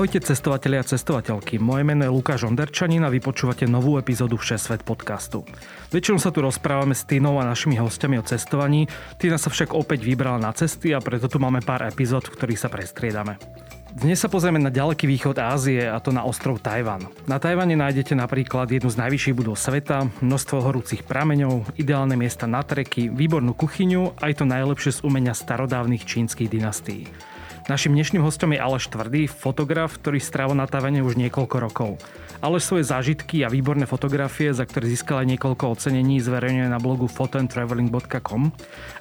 Ahojte cestovatelia a cestovateľky. Moje meno je Lukáš Onderčanin a vy počúvate novú epizódu Všesvet podcastu. Väčšinou sa tu rozprávame s Tínou a našimi hostiami o cestovaní. Tina sa však opäť vybrala na cesty a preto tu máme pár epizód, v ktorých sa prestriedame. Dnes sa pozrieme na ďaleký východ Ázie a to na ostrov Tajvan. Na Tajvane nájdete napríklad jednu z najvyšších budov sveta, množstvo horúcich prameňov, ideálne miesta na treky, výbornú kuchyňu aj to najlepšie z umenia starodávnych čínskych dynastíí. Našim dnešným hostom je Aleš Tvrdý, fotograf, ktorý strávil na Tavane už niekoľko rokov. Aleš svoje zážitky a výborné fotografie, za ktoré získal aj niekoľko ocenení, zverejňuje na blogu photoandtraveling.com.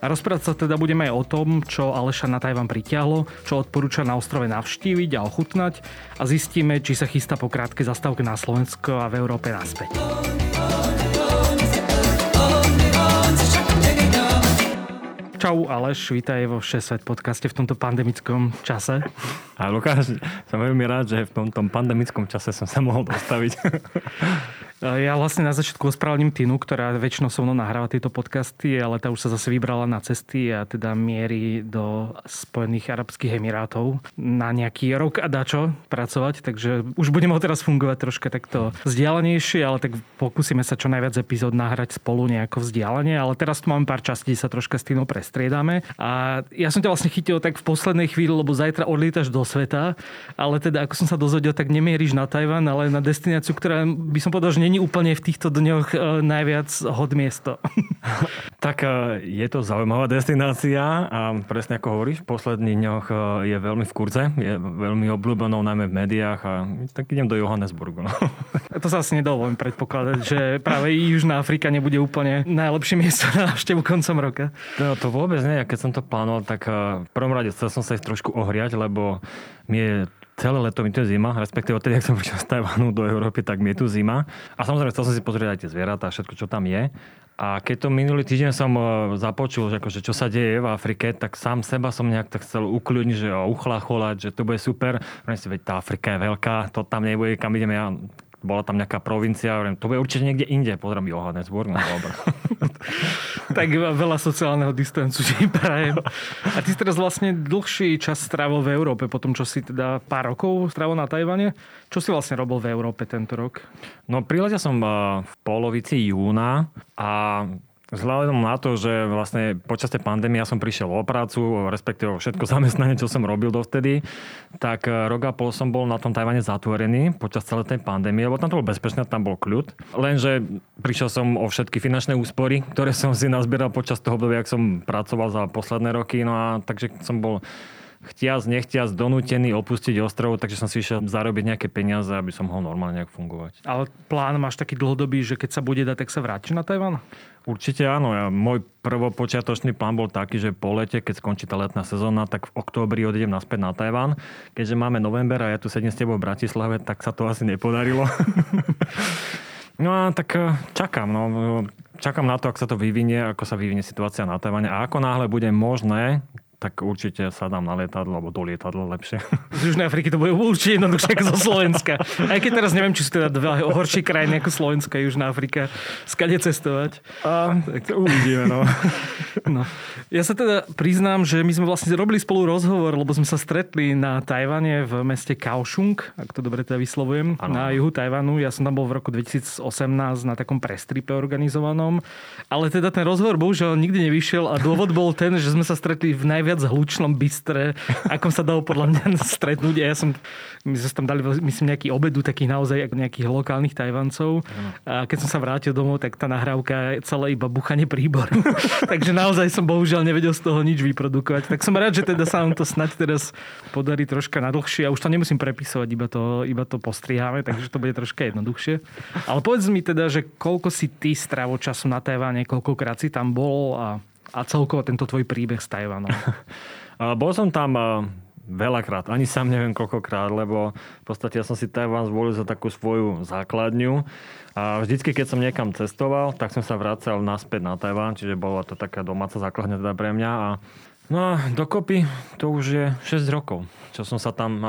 A rozprávať sa teda budeme aj o tom, čo Aleša na Tajvan pritiahlo, čo odporúča na ostrove navštíviť a ochutnať a zistíme, či sa chystá po krátkej zastávke na Slovensko a v Európe naspäť. Čau Aleš, vítaj vo 6 podcaste v tomto pandemickom čase. A Lukáš, som veľmi rád, že v tomto pandemickom čase som sa mohol dostaviť. Ja vlastne na začiatku ospravedlním Tinu, ktorá väčšinou so mnou nahráva tieto podcasty, ale tá už sa zase vybrala na cesty a teda mierí do Spojených Arabských Emirátov na nejaký rok a dačo pracovať, takže už budeme ho teraz fungovať troška takto vzdialenejšie, ale tak pokúsime sa čo najviac epizód nahrať spolu nejako vzdialenie, ale teraz tu máme pár častí, sa troška s Tinou prestriedame. A ja som ťa vlastne chytil tak v poslednej chvíli, lebo zajtra odlietaš do sveta, ale teda ako som sa dozvedel, tak nemieríš na Tajvan, ale na destináciu, ktorá by som povedal, že není úplne v týchto dňoch e, najviac hod miesto. tak e, je to zaujímavá destinácia a presne ako hovoríš, v posledných dňoch e, je veľmi v kurze, je veľmi obľúbenou najmä v médiách a tak idem do Johannesburgu. No. To sa asi nedovolím predpokladať, že práve Južná Afrika nebude úplne najlepšie miesto na návštevu koncom roka. No, to vôbec nie. Keď som to plánoval, tak v prvom rade chcel som sa ich trošku ohriať, lebo mi je celé leto mi to je zima, respektíve odtedy, ak som prišiel Tajvanu do Európy, tak mi je tu zima. A samozrejme chcel som si pozrieť aj tie zvieratá všetko, čo tam je. A keď to minulý týždeň som e, započul, že akože čo sa deje v Afrike, tak sám seba som nejak tak chcel ukľudniť, že uchlacholať, že to bude super. Vrem si, veď tá Afrika je veľká, to tam nebude, kam ideme. Ja bola tam nejaká provincia, to bude určite niekde inde, pozriem Johannesburg, no dobro. tak veľa sociálneho distancu ti prajem. A ty si teraz vlastne dlhší čas strávil v Európe, po tom, čo si teda pár rokov strávil na Tajvane. Čo si vlastne robil v Európe tento rok? No priletel som eh, v polovici júna a Vzhľadom na to, že vlastne počas tej pandémie ja som prišiel o prácu, respektíve všetko zamestnanie, čo som robil dovtedy, tak eh, rok a pol som bol na tom Tajvane zatvorený počas celej tej pandémie, lebo tam to bolo bezpečné, tam bol kľud. Lenže prišiel som o všetky finančné úspory, ktoré som si nazbieral počas toho obdobia, ak som pracoval za posledné roky, no a takže som bol chtiac, nechtiac donútený opustiť ostrov, takže som si išiel zarobiť nejaké peniaze, aby som mohol normálne nejak fungovať. Ale plán máš taký dlhodobý, že keď sa bude dať, tak sa vrátiš na Tajvan? Určite áno. Ja, môj prvopočiatočný plán bol taký, že po lete, keď skončí tá letná sezóna, tak v októbri odídem naspäť na Tajvan. Keďže máme november a ja tu sedím s tebou v Bratislave, tak sa to asi nepodarilo. no a tak eh, čakám. No čakám na to, ako sa to vyvinie, ako sa vyvinie situácia na Tajvane a ako náhle bude možné, tak určite sa dám na lietadlo, alebo do lietadla lepšie. Z Južnej Afriky to bude určite jednoduchšie ako zo Slovenska. Aj keď teraz neviem, či sú teda dve horšie krajiny ako Slovenska a Južná Afrika. Skade cestovať. A, tak to uvidíme, no. no. Ja sa teda priznám, že my sme vlastne robili spolu rozhovor, lebo sme sa stretli na Tajvane v meste Kaohsiung, ak to dobre teda vyslovujem, ano. na juhu Tajvanu. Ja som tam bol v roku 2018 na takom prestripe organizovanom. Ale teda ten rozhovor bohužiaľ nikdy nevyšiel a dôvod bol ten, že sme sa stretli v najviac najviac hlučnom bystre, ako sa dalo podľa mňa stretnúť. A ja som, my sme tam dali, myslím, nejaký obedu takých naozaj nejakých lokálnych Tajvancov. A keď som sa vrátil domov, tak tá nahrávka je celé iba buchanie príboru. Takže naozaj som bohužiaľ nevedel z toho nič vyprodukovať. Tak som rád, že teda sa nám to snať teraz podarí troška na dlhšie. A už to nemusím prepisovať, iba to, iba to postriháme, takže to bude troška jednoduchšie. Ale povedz mi teda, že koľko si ty stravo času na Tajvane, koľkokrát si tam bol a a celkovo tento tvoj príbeh s Tajvanom? Bol som tam veľakrát, ani sám neviem koľkokrát, lebo v podstate ja som si Tajvan zvolil za takú svoju základňu. A vždycky, keď som niekam cestoval, tak som sa vracal naspäť na Tajvan, čiže bola to taká domáca základňa teda pre mňa. A No a dokopy to už je 6 rokov, čo som sa tam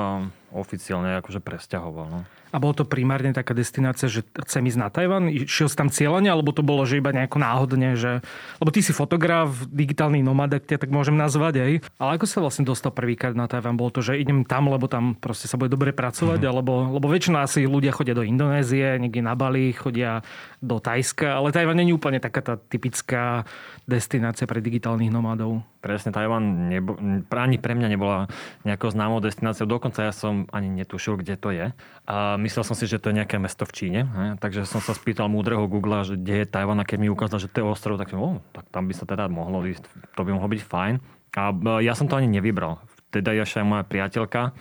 oficiálne akože presťahoval. No. A bolo to primárne taká destinácia, že chcem ísť na Tajvan? Išiel si tam cieľane, alebo to bolo, že iba nejako náhodne, že... Lebo ty si fotograf, digitálny nomad, ak ťa tak môžem nazvať, aj. Ale ako sa vlastne dostal prvýkrát na Tajvan? Bolo to, že idem tam, lebo tam proste sa bude dobre pracovať, mm-hmm. alebo, lebo väčšinou asi ľudia chodia do Indonézie, niekde na Bali, chodia do Tajska, ale Tajvan nie je úplne taká tá typická destinácia pre digitálnych nomadov. Presne, Tajvan nebo, ani pre mňa nebola nejakou známou destináciou. Dokonca ja som ani netušil, kde to je. A myslel som si, že to je nejaké mesto v Číne. He? Takže som sa spýtal múdreho Google, že kde je Tajvan a keď mi ukázal, že to je ostrov, tak, oh, tak tam by sa teda mohlo ísť. To by mohlo byť fajn. A e, ja som to ani nevybral. Teda ešte aj moja priateľka.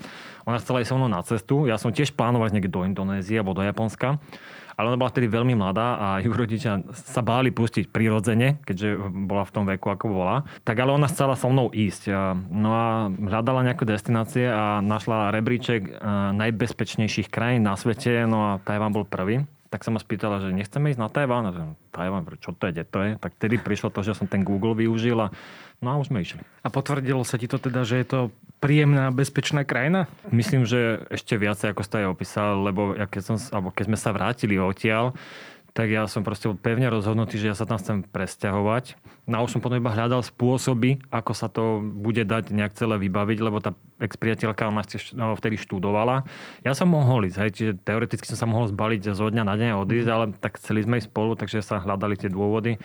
Ona chcela ísť so mnou na cestu. Ja som tiež plánoval niekde do Indonézie alebo do Japonska ale ona bola vtedy veľmi mladá a ju rodičia sa báli pustiť prirodzene, keďže bola v tom veku, ako bola. Tak ale ona chcela so mnou ísť. No a hľadala nejaké destinácie a našla rebríček najbezpečnejších krajín na svete, no a Tajván bol prvý tak sa ma spýtala, že nechceme ísť na Tajván. A že, Tajván, čo to je, kde to je? Tak tedy prišlo to, že som ten Google využil a no a už sme išli. A potvrdilo sa ti to teda, že je to príjemná, bezpečná krajina? Myslím, že ešte viacej, ako ste aj opísal, lebo ja keď, som, alebo keď sme sa vrátili odtiaľ, tak ja som proste pevne rozhodnutý, že ja sa tam chcem presťahovať. No a už som potom iba hľadal spôsoby, ako sa to bude dať nejak celé vybaviť, lebo tá ex-priateľka, ona no, vtedy študovala. Ja som mohol ísť, hej, čiže teoreticky som sa mohol zbaliť zo dňa na deň odísť, ale tak chceli sme ísť spolu, takže sa hľadali tie dôvody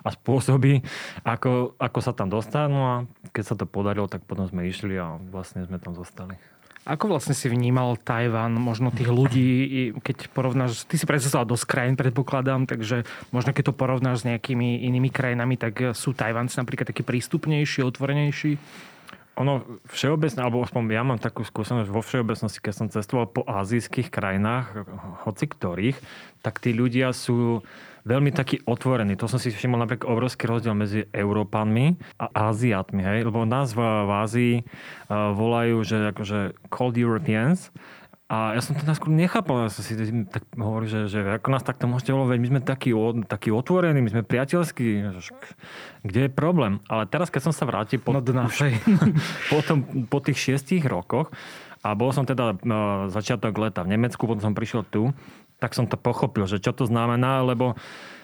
a spôsoby, ako, ako sa tam dostať. No a keď sa to podarilo, tak potom sme išli a vlastne sme tam zostali. Ako vlastne si vnímal Tajván, možno tých ľudí, keď porovnáš, ty si predstavoval dosť krajín, predpokladám, takže možno keď to porovnáš s nejakými inými krajinami, tak sú Tajvanci napríklad takí prístupnejší, otvorenejší? Ono všeobecne, alebo aspoň ja mám takú skúsenosť vo všeobecnosti, keď som cestoval po azijských krajinách, hoci ktorých, tak tí ľudia sú veľmi taký otvorený. To som si všimol napríklad obrovský rozdiel medzi Európanmi a Aziatmi. Hej? Lebo nás v, v Ázii uh, volajú, že akože cold Europeans, a ja som to najskôr nechápal, ja som si tak hovoril, že, že ako nás takto môžete volovať, my sme takí, takí otvorení, my sme priateľskí, kde je problém? Ale teraz, keď som sa vrátil po, no, už, po, tom, po tých šiestich rokoch, a bol som teda uh, začiatok leta v Nemecku, potom som prišiel tu, tak som to pochopil, že čo to znamená, lebo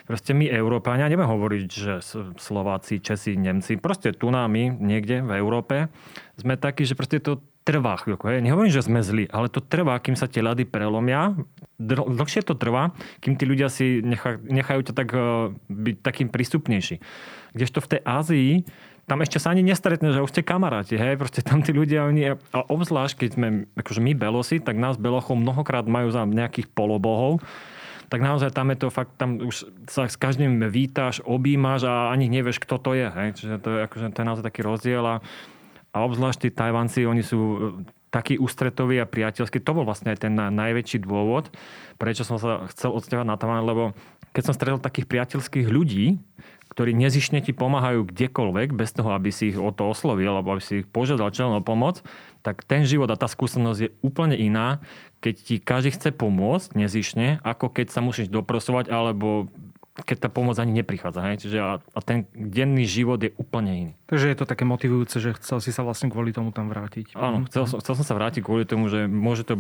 proste my Európania, nebudem hovoriť, že Slováci, Česi, Nemci, proste tu námi, niekde v Európe, sme takí, že proste to trvá chvíľku. Hej. Nehovorím, že sme zlí, ale to trvá, kým sa tie ľady prelomia. Dl- dlhšie to trvá, kým tí ľudia si nechá, nechajú to tak uh, byť takým prístupnejší. Kdežto v tej Ázii tam ešte sa ani nestretne, že už ste kamaráti, hej, proste tam tí ľudia, oni, a obzvlášť, keď sme, akože my belosi, tak nás belochov mnohokrát majú za nejakých polobohov, tak naozaj tam je to fakt, tam už sa s každým vítaš, objímaš a ani nevieš, kto to je, hej, čiže to je, akože, to je naozaj taký rozdiel a, a obzvlášť tí Tajvanci, oni sú e, takí ústretoví a priateľskí. To bol vlastne aj ten najväčší dôvod, prečo som sa chcel odsťahovať na Tajvan, lebo keď som stretol takých priateľských ľudí, ktorí nezišne ti pomáhajú kdekoľvek, bez toho, aby si ich o to oslovil, alebo aby si ich požiadal členom o pomoc, tak ten život a tá skúsenosť je úplne iná, keď ti každý chce pomôcť nezišne, ako keď sa musíš doprosovať, alebo keď tá pomoc ani neprichádza. Hej? Čiže a, a ten denný život je úplne iný. Takže je to také motivujúce, že chcel si sa vlastne kvôli tomu tam vrátiť. Áno, chcel, som, chcel som sa vrátiť kvôli tomu, že môže to,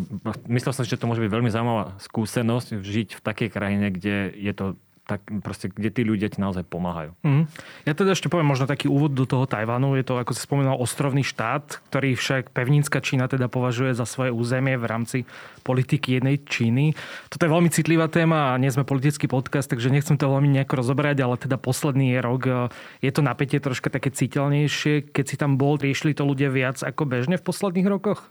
myslel som, že to môže byť veľmi zaujímavá skúsenosť žiť v takej krajine, kde je to tak proste, kde tí ľudia ti naozaj pomáhajú. Mm. Ja teda ešte poviem možno taký úvod do toho Tajvanu. Je to, ako si spomínal, ostrovný štát, ktorý však pevnícka Čína teda považuje za svoje územie v rámci politiky jednej Číny. Toto je veľmi citlivá téma a nie sme politický podcast, takže nechcem to veľmi nejako rozoberať, ale teda posledný rok e, je to napätie troška také citeľnejšie. Keď si tam bol, riešili to ľudia viac ako bežne v posledných rokoch?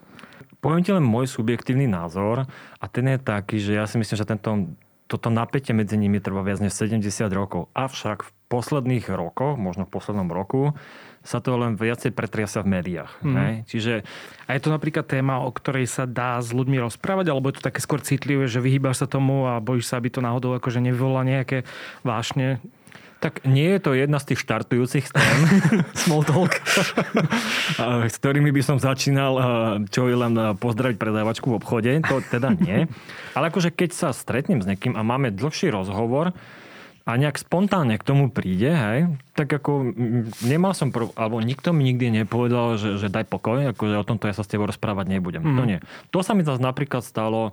Poviem ti len môj subjektívny názor a ten je taký, že ja si myslím, že tento toto napätie medzi nimi trvá viac než 70 rokov. Avšak v posledných rokoch, možno v poslednom roku, sa to len viacej pretriasa v médiách. Mm. Ne? Čiže... A je to napríklad téma, o ktorej sa dá s ľuďmi rozprávať, alebo je to také skôr citlivé, že vyhýbaš sa tomu a bojíš sa, aby to náhodou akože nevyvolá nejaké vášne? Tak nie je to jedna z tých štartujúcich tém. Small talk. s ktorými by som začínal, čo je len pozdraviť predávačku v obchode. To teda nie. Ale akože keď sa stretnem s niekým a máme dlhší rozhovor, a nejak spontánne k tomu príde, hej, tak ako nemal som, prv, alebo nikto mi nikdy nepovedal, že, že daj pokoj, akože o tomto ja sa s tebou rozprávať nebudem. Mm. To nie. To sa mi zase napríklad stalo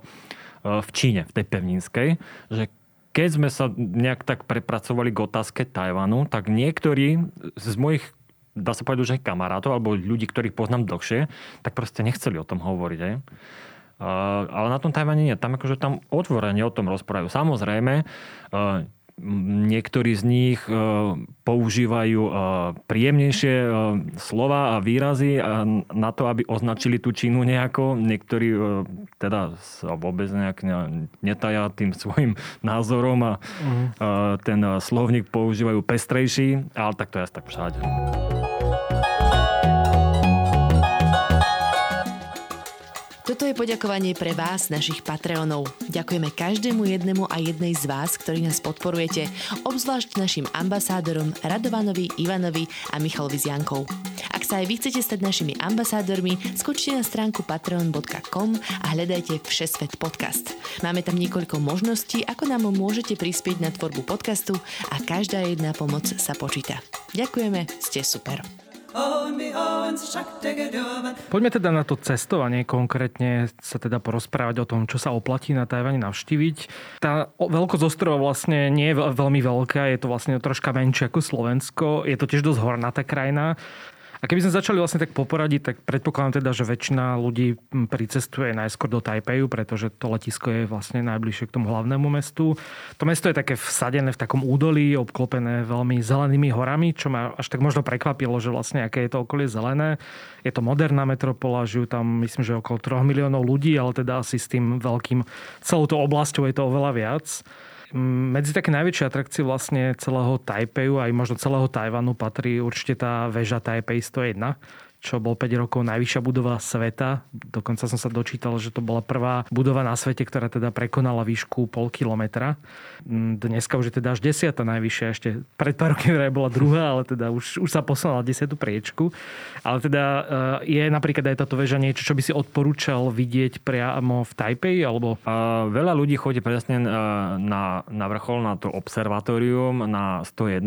v Číne, v tej pevninskej, že keď sme sa nejak tak prepracovali k otázke Tajvanu, tak niektorí z mojich dá sa povedať, že kamarátov alebo ľudí, ktorých poznám dlhšie, tak proste nechceli o tom hovoriť. Aj? ale na tom Tajvane nie. Tam akože tam otvorene o tom rozprávajú. Samozrejme, Niektorí z nich e, používajú e, príjemnejšie e, slova a výrazy na to, aby označili tú Čínu nejako. Niektorí teda sa vôbec nejak netaja tým svojim názorom a uh-huh. ten slovník používajú pestrejší, ale tak to je asi tak všade. Toto je poďakovanie pre vás, našich Patreonov. Ďakujeme každému jednému a jednej z vás, ktorí nás podporujete, obzvlášť našim ambasádorom Radovanovi, Ivanovi a Michalovi z Jankou. Ak sa aj vy chcete stať našimi ambasádormi, skočte na stránku patreon.com a hľadajte Všesvet podcast. Máme tam niekoľko možností, ako nám môžete prispieť na tvorbu podcastu a každá jedna pomoc sa počíta. Ďakujeme, ste super. Poďme teda na to cestovanie, konkrétne sa teda porozprávať o tom, čo sa oplatí na Tajvane navštíviť. Tá veľkosť ostrova vlastne nie je veľmi veľká, je to vlastne troška menšie ako Slovensko, je to tiež dosť hornatá krajina. A keby sme začali vlastne tak poporadiť, tak predpokladám teda, že väčšina ľudí pricestuje najskôr do Tajpeju, pretože to letisko je vlastne najbližšie k tomu hlavnému mestu. To mesto je také vsadené v takom údolí, obklopené veľmi zelenými horami, čo ma až tak možno prekvapilo, že vlastne aké je to okolie zelené. Je to moderná metropola, žijú tam myslím, že okolo 3 miliónov ľudí, ale teda asi s tým veľkým celou tou oblasťou je to oveľa viac. Medzi také najväčšie atrakcie vlastne celého Tajpeju aj možno celého Tajvanu patrí určite tá väža Taipei 101, čo bol 5 rokov najvyššia budova sveta. Dokonca som sa dočítal, že to bola prvá budova na svete, ktorá teda prekonala výšku pol kilometra. Mm, dneska už je teda až desiata najvyššia. Ešte pred pár rokmi bola druhá, ale teda už, už sa posunula desiatu priečku. Ale teda eh, je napríklad aj táto väža niečo, čo by si odporúčal vidieť priamo v Taipei? Alebo... A veľa ľudí chodí presne eh, na, na vrchol, na to observatórium, na 101.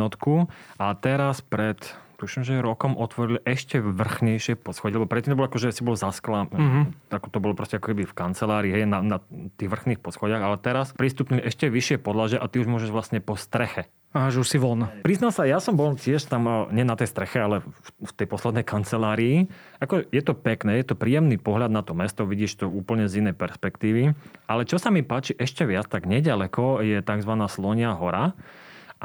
A teraz pred tuším, že rokom otvorili ešte vrchnejšie poschodie, lebo predtým to bolo ako, že si bol za skla, mm-hmm. tak to bolo proste ako keby v kancelárii, hej, na, na tých vrchných poschodiach, ale teraz prístupnili ešte vyššie podlaže a ty už môžeš vlastne po streche a že už si voľno. Priznal sa, ja som bol tiež tam, nie na tej streche, ale v tej poslednej kancelárii. Ako je to pekné, je to príjemný pohľad na to mesto, vidíš to úplne z inej perspektívy. Ale čo sa mi páči ešte viac, tak nedaleko je tzv. Slonia hora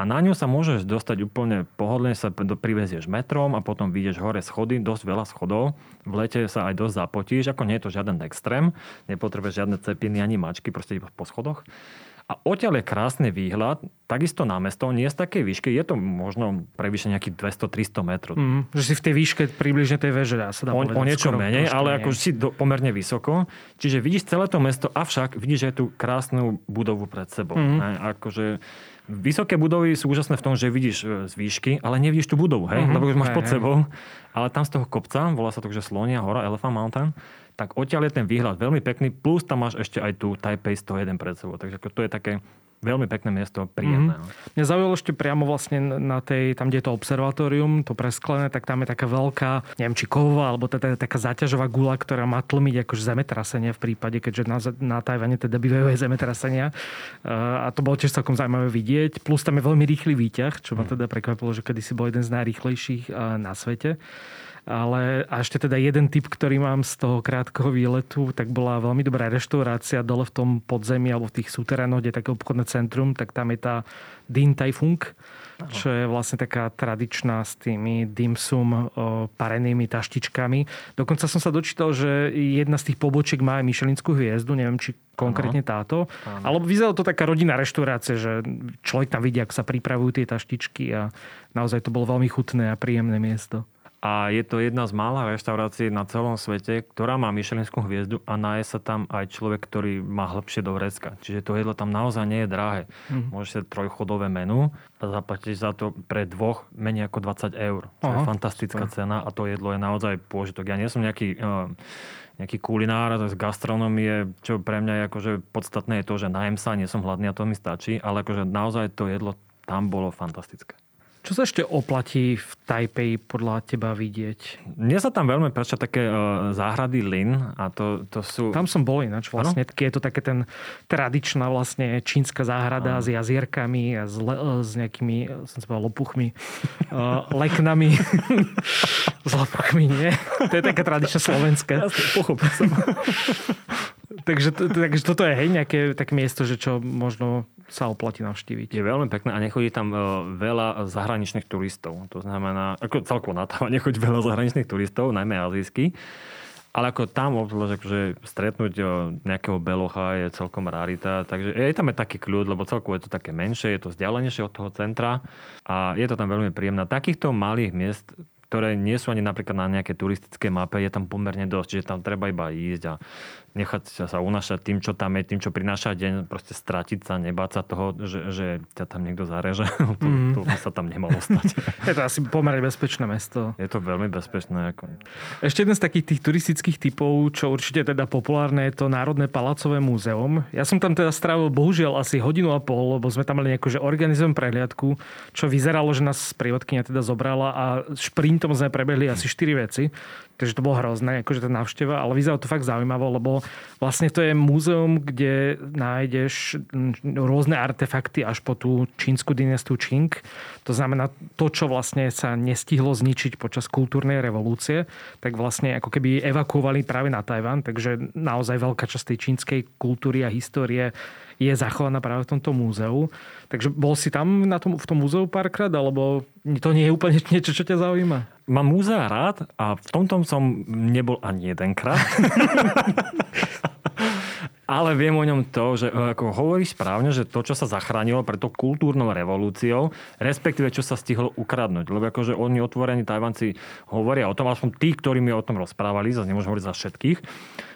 a na ňu sa môžeš dostať úplne pohodlne, sa privezieš metrom a potom vyjdeš hore schody, dosť veľa schodov. V lete sa aj dosť zapotíš, ako nie je to žiaden extrém, nepotrebuješ žiadne cepiny ani mačky, proste iba po schodoch. A odtiaľ je krásny výhľad, takisto na mesto, nie z takej výšky, je to možno prevýšenie nejakých 200-300 metrov. Mm, že si v tej výške približne tej veže, dá sa dá o, povedať, o niečo menej, ale ako si do, pomerne vysoko. Čiže vidíš celé to mesto, avšak vidíš aj tú krásnu budovu pred sebou. Mm. Ne? Akože Vysoké budovy sú úžasné v tom, že vidíš e, z výšky, ale nevidíš tú budovu, hej? Uh-huh. lebo už máš pod sebou. Ale tam z toho kopca, volá sa to, že Slonia hora, Elephant Mountain, tak odtiaľ je ten výhľad veľmi pekný, plus tam máš ešte aj tú Taipei 101 pred sebou. Takže to je také veľmi pekné miesto, príjemné. Mm-hmm. Mňa zaujalo ešte priamo vlastne na tej, tam, kde je to observatórium, to presklené, tak tam je taká veľká, neviem, či kovová, alebo teda taká záťažová gula, ktorá má tlmiť akože zemetrasenie v prípade, keďže na, na Tajvane teda bývajú aj zemetrasenia. A to bolo tiež celkom zaujímavé vidieť. Plus tam je veľmi rýchly výťah, čo ma mhm. teda prekvapilo, že kedysi bol jeden z najrýchlejších na svete. Ale a ešte teda jeden typ, ktorý mám z toho krátkeho výletu, tak bola veľmi dobrá reštaurácia dole v tom podzemí alebo v tých súterénoch, kde je také obchodné centrum, tak tam je tá Din Tai Fung, čo je vlastne taká tradičná s tými dimsum parenými taštičkami. Dokonca som sa dočítal, že jedna z tých pobočiek má aj Michelinskú hviezdu, neviem, či konkrétne táto. Ano. Alebo vyzeralo to taká rodinná reštaurácia, že človek tam vidí, ako sa pripravujú tie taštičky a naozaj to bolo veľmi chutné a príjemné miesto. A je to jedna z mála reštaurácií na celom svete, ktorá má Michelinskú hviezdu a náje sa tam aj človek, ktorý má hĺbšie do vrecka. Čiže to jedlo tam naozaj nie je drahé. Mm. Môžete trojchodové menu a zaplatiť za to pre dvoch menej ako 20 eur. To je fantastická super. cena a to jedlo je naozaj pôžitok. Ja nie som nejaký uh, nejaký kulinár z gastronomie, čo pre mňa je akože podstatné je to, že najem sa, nie som hladný a to mi stačí, ale akože naozaj to jedlo tam bolo fantastické. Čo sa ešte oplatí v Taipei podľa teba vidieť? Mne sa tam veľmi páčia také uh, záhrady Lin a to, to sú... Tam som bol ináč vlastne. Ano? Je to také ten tradičná vlastne čínska záhrada ano. s jazierkami a s, le, s nejakými, som sa lopuchmi, uh, leknami. s lopuchmi, nie? To je také tradičné slovenské. Jasne, pochopil som. takže, takže toto je hej, nejaké také miesto, že čo možno sa oplatí navštíviť. Je veľmi pekné a nechodí tam e, veľa zahraničných turistov. To znamená, ako celkovo na tam nechodí veľa zahraničných turistov, najmä azijských. Ale ako tam akože stretnúť e, nejakého belocha je celkom rarita. Takže je tam je taký kľud, lebo celkovo je to také menšie, je to vzdialenejšie od toho centra a je to tam veľmi príjemné. Takýchto malých miest ktoré nie sú ani napríklad na nejaké turistické mape, je tam pomerne dosť, čiže tam treba iba ísť a nechať sa unašať tým, čo tam je, tým, čo prináša deň, proste stratiť sa, nebáť sa toho, že, že ťa tam niekto zareže. to, mm. to by sa tam nemalo stať. je to asi pomerne bezpečné mesto. Je to veľmi bezpečné. Ako... Ešte jeden z takých tých turistických typov, čo určite teda populárne, je to Národné palacové múzeum. Ja som tam teda strávil bohužiaľ asi hodinu a pol, lebo sme tam mali nejakú že organizujem prehliadku, čo vyzeralo, že nás sprievodkynia teda zobrala a šprintom sme prebehli asi 4 veci. Takže to bolo hrozné, akože tá návšteva, ale vyzeralo to fakt zaujímavo, lebo vlastne to je múzeum, kde nájdeš rôzne artefakty až po tú čínsku dynastiu Čing. To znamená to, čo vlastne sa nestihlo zničiť počas kultúrnej revolúcie, tak vlastne ako keby evakuovali práve na Tajvan, takže naozaj veľká časť tej čínskej kultúry a histórie je zachovaná práve v tomto múzeu. Takže bol si tam na tom, v tom múzeu párkrát, alebo to nie je úplne niečo, čo ťa zaujíma? Mám múzea rád a v tomto som nebol ani jedenkrát. Ale viem o ňom to, že ako hovoríš správne, že to, čo sa zachránilo pred kultúrnou revolúciou, respektíve čo sa stihlo ukradnúť. Lebo akože oni otvorení Tajvanci hovoria o tom, aspoň tí, ktorí mi o tom rozprávali, zase nemôžem hovoriť za všetkých,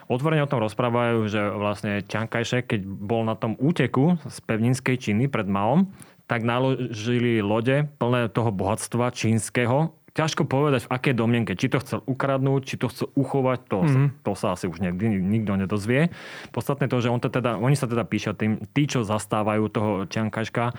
otvorene o tom rozprávajú, že vlastne Čiankajšek, keď bol na tom úteku z pevninskej Číny pred Maom, tak naložili lode plné toho bohatstva čínskeho. Ťažko povedať, v aké domienke. Či to chcel ukradnúť, či to chcel uchovať, to, mm-hmm. to sa asi už nikdy nikto nedozvie. Podstatné to, že on to teda, oni sa teda píšia tým, tí, čo zastávajú toho Čiankaška,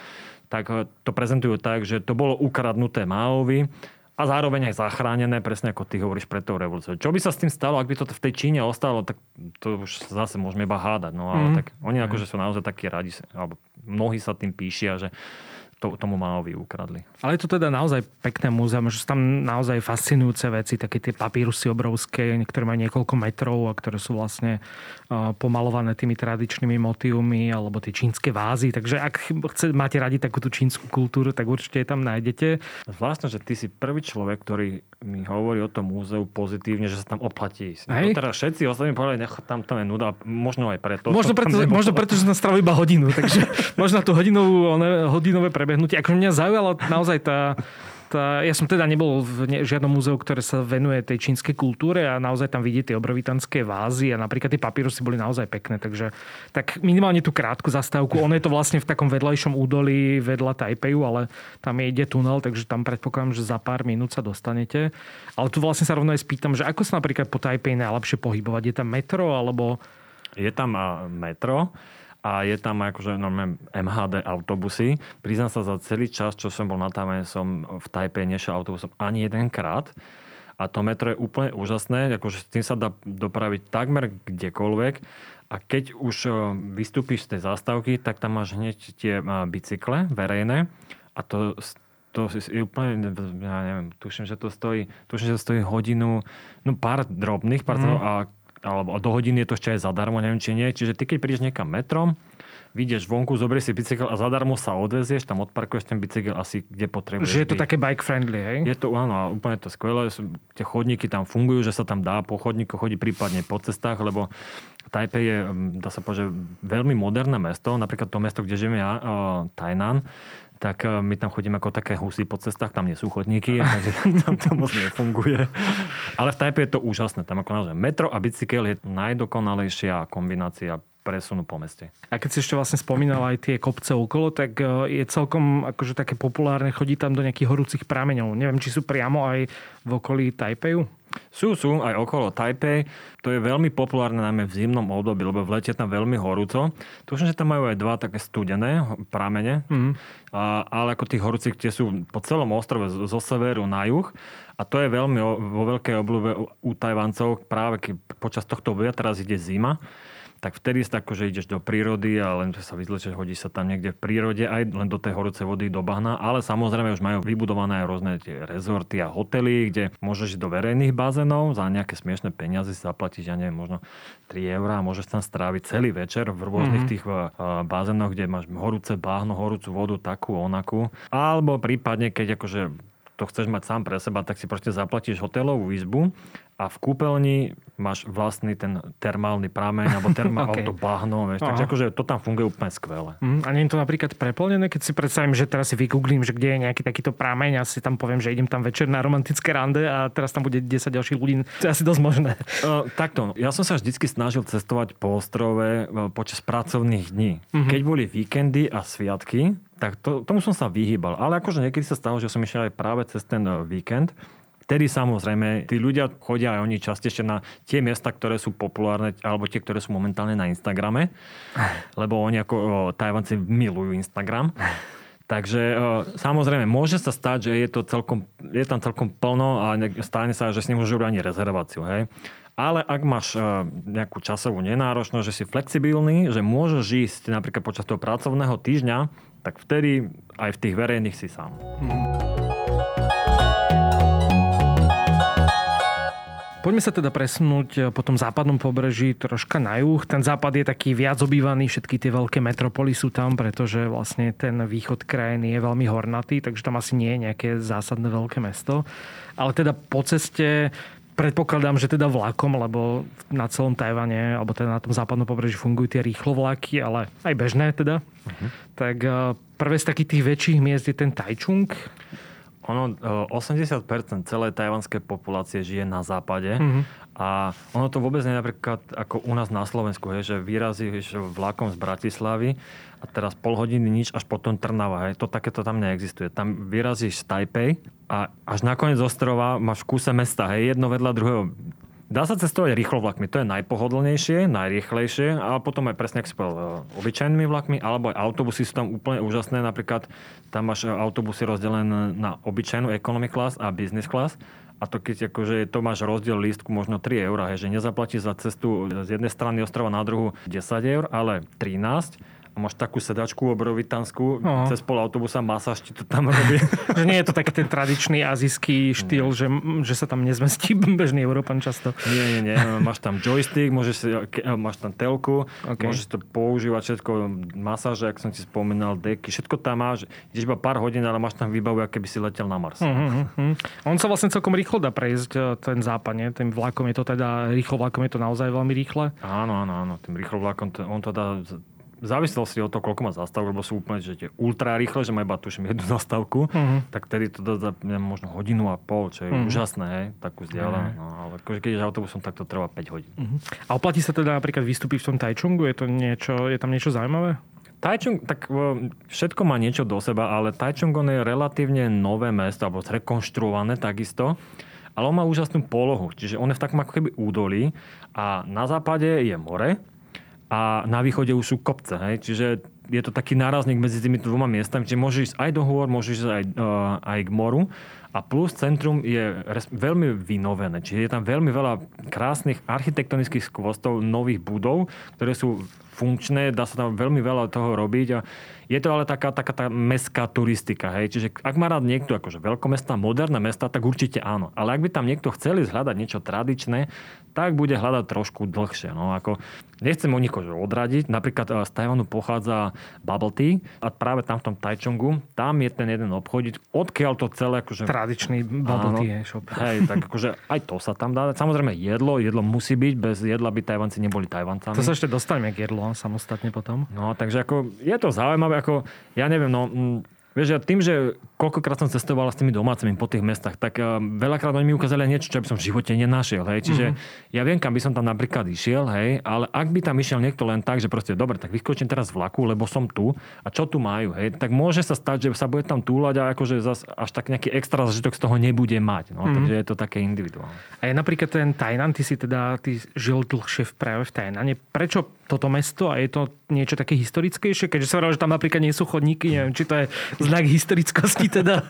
tak to prezentujú tak, že to bolo ukradnuté Maovi a zároveň aj zachránené, presne ako ty hovoríš, pred tou revolúciou. Čo by sa s tým stalo, ak by to v tej Číne ostalo, tak to už zase môžeme iba hádať. No ale mm. tak oni akože sú naozaj takí radi, alebo mnohí sa tým píšia, že to, tomu Maovi ukradli. Ale je to teda naozaj pekné múzeum, že sú tam naozaj fascinujúce veci, také tie papírusy obrovské, niektoré majú niekoľko metrov a ktoré sú vlastne pomalované tými tradičnými motívmi alebo tie čínske vázy. Takže ak chce, máte radi takúto čínsku kultúru, tak určite tam nájdete. Zvláštne, že ty si prvý človek, ktorý mi hovorí o tom múzeu pozitívne, že sa tam oplatí ísť. No teraz všetci ostatní povedali, nech tam tam je nuda, možno aj preto. Možno preto, možno preto že som stravil iba hodinu, takže možno tú hodinovú, hodinové prebehnutie. Akože mňa zaujala naozaj tá, ja som teda nebol v žiadnom múzeu, ktoré sa venuje tej čínskej kultúre a naozaj tam vidieť tie obrovitanské vázy a napríklad tie papírusy boli naozaj pekné, takže tak minimálne tú krátku zastávku. Ono je to vlastne v takom vedľajšom údolí vedľa Tajpeju, ale tam je ide tunel, takže tam predpokladám, že za pár minút sa dostanete. Ale tu vlastne sa rovno aj spýtam, že ako sa napríklad po Tajpeji najlepšie pohybovať? Je tam metro alebo... Je tam metro a je tam akože normálne MHD autobusy. Priznám sa za celý čas, čo som bol na Tajvane, som v Tajpe nešiel autobusom ani jedenkrát. A to metro je úplne úžasné, akože s tým sa dá dopraviť takmer kdekoľvek. A keď už e, vystúpiš z tej zástavky, tak tam máš hneď tie e, bicykle verejné. A to, to je úplne, ja neviem, tuším, že to stojí, tuším, že to stojí hodinu, no pár drobných, pár mm. a alebo do hodiny je to ešte aj zadarmo, neviem či nie. Čiže ty keď prídeš niekam metrom, vyjdeš vonku, zoberieš si bicykel a zadarmo sa odvezieš, tam odparkuješ ten bicykel asi kde potrebuješ. Že je to byť. také bike friendly, hej? Je to, áno, úplne to skvelé. Tie chodníky tam fungujú, že sa tam dá po chodníku chodiť prípadne po cestách, lebo Taipei je, mm, dá sa povedať, veľmi moderné mesto. Napríklad to mesto, kde žijeme ja, uh, Tainan, tak e, my tam chodíme ako také husy po cestách, tam nie sú chodníky, takže tam to moc nefunguje. Ale v Tajpe je to úžasné. Tam ako naozaj metro a bicykel je najdokonalejšia kombinácia presunu po meste. A keď si ešte vlastne spomínal aj tie kopce okolo, tak e, je celkom akože také populárne chodiť tam do nejakých horúcich prameňov. Neviem, či sú priamo aj v okolí Tajpeju? Sú, sú, aj okolo Taipei. To je veľmi populárne najmä v zimnom období, lebo v lete tam veľmi horúco. Tuším, že tam majú aj dva také studené pramene, mm-hmm. a, ale ako tých horúcich, tie sú po celom ostrove zo severu na juh. A to je veľmi vo veľkej obľúbe u Tajvancov práve keď počas tohto obdobia, teraz ide zima, tak vtedy sa akože ideš do prírody a len sa vyzlečeš, hodí sa tam niekde v prírode, aj len do tej horúcej vody, do bahna, ale samozrejme už majú vybudované aj rôzne tie rezorty a hotely, kde môžeš ísť do verejných bazénov, za nejaké smiešné peniaze si zaplatíš, ja neviem, možno 3 eurá a môžeš tam stráviť celý večer v rôznych mm-hmm. tých uh, bazénoch, kde máš horúce bahno, horúcu vodu, takú, onakú. Alebo prípadne, keď akože to chceš mať sám pre seba, tak si proste zaplatíš hotelovú izbu a v kúpeľni máš vlastný ten termálny prameň alebo termál okay. to bahno, vieš. Takže akože to tam funguje úplne skvele. Mm, a nie je to napríklad preplnené, keď si predstavím, že teraz si vygooglím, že kde je nejaký takýto prameň a si tam poviem, že idem tam večer na romantické rande a teraz tam bude 10 ďalších ľudí. To je asi dosť možné. Uh, takto, ja som sa vždycky snažil cestovať po ostrove e, počas pracovných dní. Mm-hmm. Keď boli víkendy a sviatky, tak to, tomu som sa vyhýbal. Ale akože niekedy sa stalo, že som išiel aj práve cez ten e, víkend Vtedy samozrejme, tí ľudia chodia aj oni častejšie na tie miesta, ktoré sú populárne, alebo tie, ktoré sú momentálne na Instagrame, lebo oni ako o, Tajvanci milujú Instagram. Takže o, samozrejme, môže sa stať, že je, to celkom, je tam celkom plno a stane sa, že si nemôžu ani rezerváciu. Hej? Ale ak máš nejakú časovú nenáročnosť, že si flexibilný, že môžeš ísť napríklad počas toho pracovného týždňa, tak vtedy aj v tých verejných si sám. Poďme sa teda presunúť eh, po tom západnom pobreží troška na juh. Ten západ je taký viac obývaný, všetky tie veľké metropoly sú tam, pretože vlastne ten východ krajiny je veľmi hornatý, takže tam asi nie je nejaké zásadné veľké mesto. Ale teda po ceste predpokladám, že teda vlakom, lebo na celom Tajvane, alebo teda na tom západnom pobreží fungujú tie rýchlovlaky, ale aj bežné teda. Uh-huh. Tak eh, prvé z takých tých väčších miest je ten Taichung. Ono, 80% e, celej tajvanskej populácie žije na západe mm-hmm. a ono to vôbec nie je napríklad ako u nás na Slovensku, je, že vyrazíš vlakom z Bratislavy a teraz pol hodiny nič, až potom Trnava. Hej. To takéto tam neexistuje. Tam vyrazíš z Taipei a až nakoniec ostrova máš v kúse mesta, hej, jedno vedľa druhého. Dá sa cestovať rýchlo vlakmi, to je najpohodlnejšie, najrýchlejšie a potom aj presne, ak si povedal, e, obyčajnými vlakmi, alebo aj autobusy sú tam úplne úžasné, napríklad tam máš e, autobusy rozdelené na obyčajnú economy class a business class a to keď akože to máš rozdiel lístku možno 3 eur, že nezaplatíš za cestu z jednej strany ostrova na druhú 10 eur, ale 13 a máš takú sedačku obrovitanskú, no. cez pol autobusa masáž ti to tam robí. že nie je to taký ten tradičný azijský štýl, že, že sa tam nezmestí bežný Európan často. Nie, nie, nie. Máš tam joystick, môžeš si, máš tam telku, okay. môžeš to používať všetko, masáže, ak som ti spomínal, deky, všetko tam máš. Ideš iba pár hodín, ale máš tam výbavu, aké by si letel na Mars. Uh-huh, uh-huh. On sa vlastne celkom rýchlo dá prejsť e, ten západ, nie? Tým vlakom je to teda, rýchlo vlakom je to naozaj veľmi rýchle. Áno, áno, áno. Tým rýchlo vlakom, on to dá v závislosti od toho, koľko má zastavok, lebo sú úplne že tie ultra rýchle, že má iba tuším jednu zastavku, uh-huh. tak tedy to dá možno hodinu a pol, čo je uh-huh. úžasné, hej, takú vzdialenosť. Uh-huh. No, ale akože keď ideš autobusom, tak to trvá 5 hodín. Uh-huh. A oplatí sa teda napríklad vystúpiť v tom Taichungu? Je, to niečo, je tam niečo zaujímavé? Taichung, tak všetko má niečo do seba, ale Taichung on je relatívne nové mesto, alebo zrekonštruované takisto ale on má úžasnú polohu, čiže on je v takom ako keby údolí a na západe je more, a na východe už sú kopce. Hej? Čiže je to taký nárazník medzi tými dvoma miestami, čiže môžeš ísť aj do hôr, môžeš ísť aj, uh, aj k moru. A plus centrum je veľmi vynovené, čiže je tam veľmi veľa krásnych architektonických skvostov, nových budov, ktoré sú funkčné, dá sa tam veľmi veľa toho robiť. A je to ale taká, taká tá mestská turistika. Hej? Čiže ak má rád niekto akože veľkomesta, moderné mesta, tak určite áno. Ale ak by tam niekto chceli zhľadať niečo tradičné, tak bude hľadať trošku dlhšie. No, ako, nechcem o nikoho odradiť. Napríklad eh, z Tajvanu pochádza bubble tea a práve tam v tom Taichungu, tam je ten jeden obchodiť, odkiaľ to celé akože... Tradičný bubble áno, tea shop. Hej, tak akože aj to sa tam dá. Samozrejme jedlo, jedlo musí byť, bez jedla by Tajvanci neboli Tajvancami. To sa ešte dostaneme k jedlu samostatne potom. No, takže ako, je to zaujímavé, ako, ja neviem, no, mm, Vieš, ja tým, že koľkokrát som cestoval s tými domácimi po tých mestách, tak uh, veľakrát oni mi ukázali niečo, čo by som v živote nenašiel. Hej. Čiže mm-hmm. ja viem, kam by som tam napríklad išiel, hej, ale ak by tam išiel niekto len tak, že proste dobre, tak vyskočím teraz z vlaku, lebo som tu a čo tu majú, hej, tak môže sa stať, že sa bude tam túlať a akože zas až tak nejaký extra zažitok z toho nebude mať. No, mm-hmm. Takže je to také individuálne. A je napríklad ten Tajnan, ty si teda ty žil dlhšie v práve v Tajnane. Prečo toto mesto a je to niečo také historickejšie? Keďže sa že tam napríklad nie sú chodníky, neviem, či to je znak historickosti teda.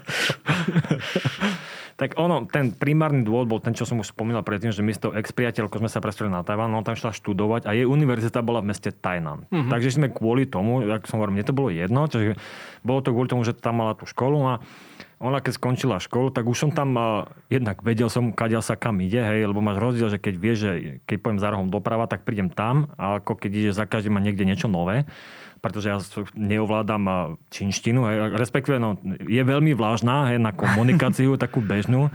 tak ono, ten primárny dôvod bol ten, čo som už spomínal predtým, že my s tou ex-priateľkou sme sa presvedčili na Tajvan, no tam šla študovať a jej univerzita bola v meste Tainan. Mm-hmm. Takže sme kvôli tomu, ako som hovoril, mne to bolo jedno, čiže bolo to kvôli tomu, že tam mala tú školu a ona keď skončila školu, tak už som tam uh, jednak vedel som, kadiaľ sa kam ide, hej, lebo máš rozdiel, že keď vieš, že keď poviem za rohom doprava, tak prídem tam, a ako keď ide za každým a niekde niečo nové pretože ja neovládam čínštinu, hej, respektíve no, je veľmi vlážna hej, na komunikáciu, takú bežnú,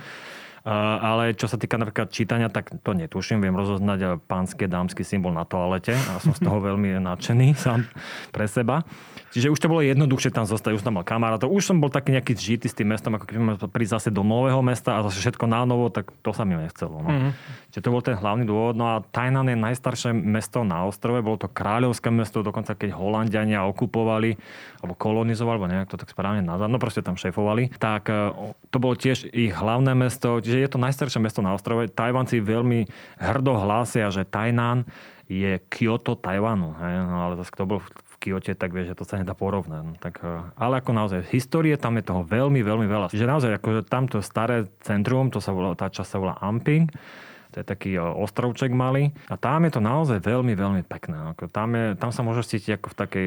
ale čo sa týka napríklad čítania, tak to netuším. Viem rozoznať pánske, dámsky symbol na toalete a som z toho veľmi nadšený sám pre seba. Čiže už to bolo jednoduchšie tam zostať, už tam mal kamarátov. Už som bol taký nejaký zžitý s tým mestom, ako keby prísť zase do nového mesta a zase všetko na novo, tak to sa mi nechcelo. No. Mm-hmm. Čiže to bol ten hlavný dôvod. No a Tainan je najstaršie mesto na ostrove, bolo to kráľovské mesto, dokonca keď Holandiania okupovali alebo kolonizovali, alebo nejak to tak správne nazvať, no proste tam šéfovali, tak e, to bolo tiež ich hlavné mesto, čiže je to najstaršie mesto na ostrove. Tajvanci veľmi hrdo hlásia, že Tainan je Kyoto Tajvanu. No ale zase kto bol v Kyote, tak vie, že to sa nedá porovnať. No, tak, e, ale ako naozaj, histórie tam je toho veľmi, veľmi veľa. Čiže naozaj, akože tamto staré centrum, to sa volá, tá časť sa volá Amping, to je taký ostrovček malý. A tam je to naozaj veľmi, veľmi pekné. Tam, je, tam sa môže cítiť ako v takej,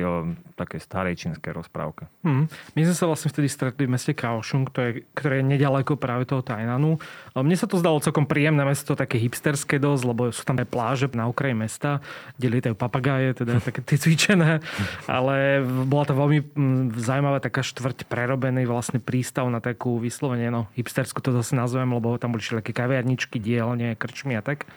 takej starej čínskej rozprávke. Hmm. My sme sa vlastne vtedy stretli v meste Kaohsiung, ktoré, ktoré je nedaleko práve toho Tajnanu. Mne sa to zdalo celkom príjemné mesto, také hipsterské dosť, lebo sú tam aj pláže na okraji mesta, kde lietajú papagáje, teda také tie cvičené. Ale bola to veľmi zaujímavá taká štvrť prerobený vlastne prístav na takú vyslovene no, hipsterskú to zase nazvem, lebo tam boli všetky kaviarničky, dielne, krčmi a tak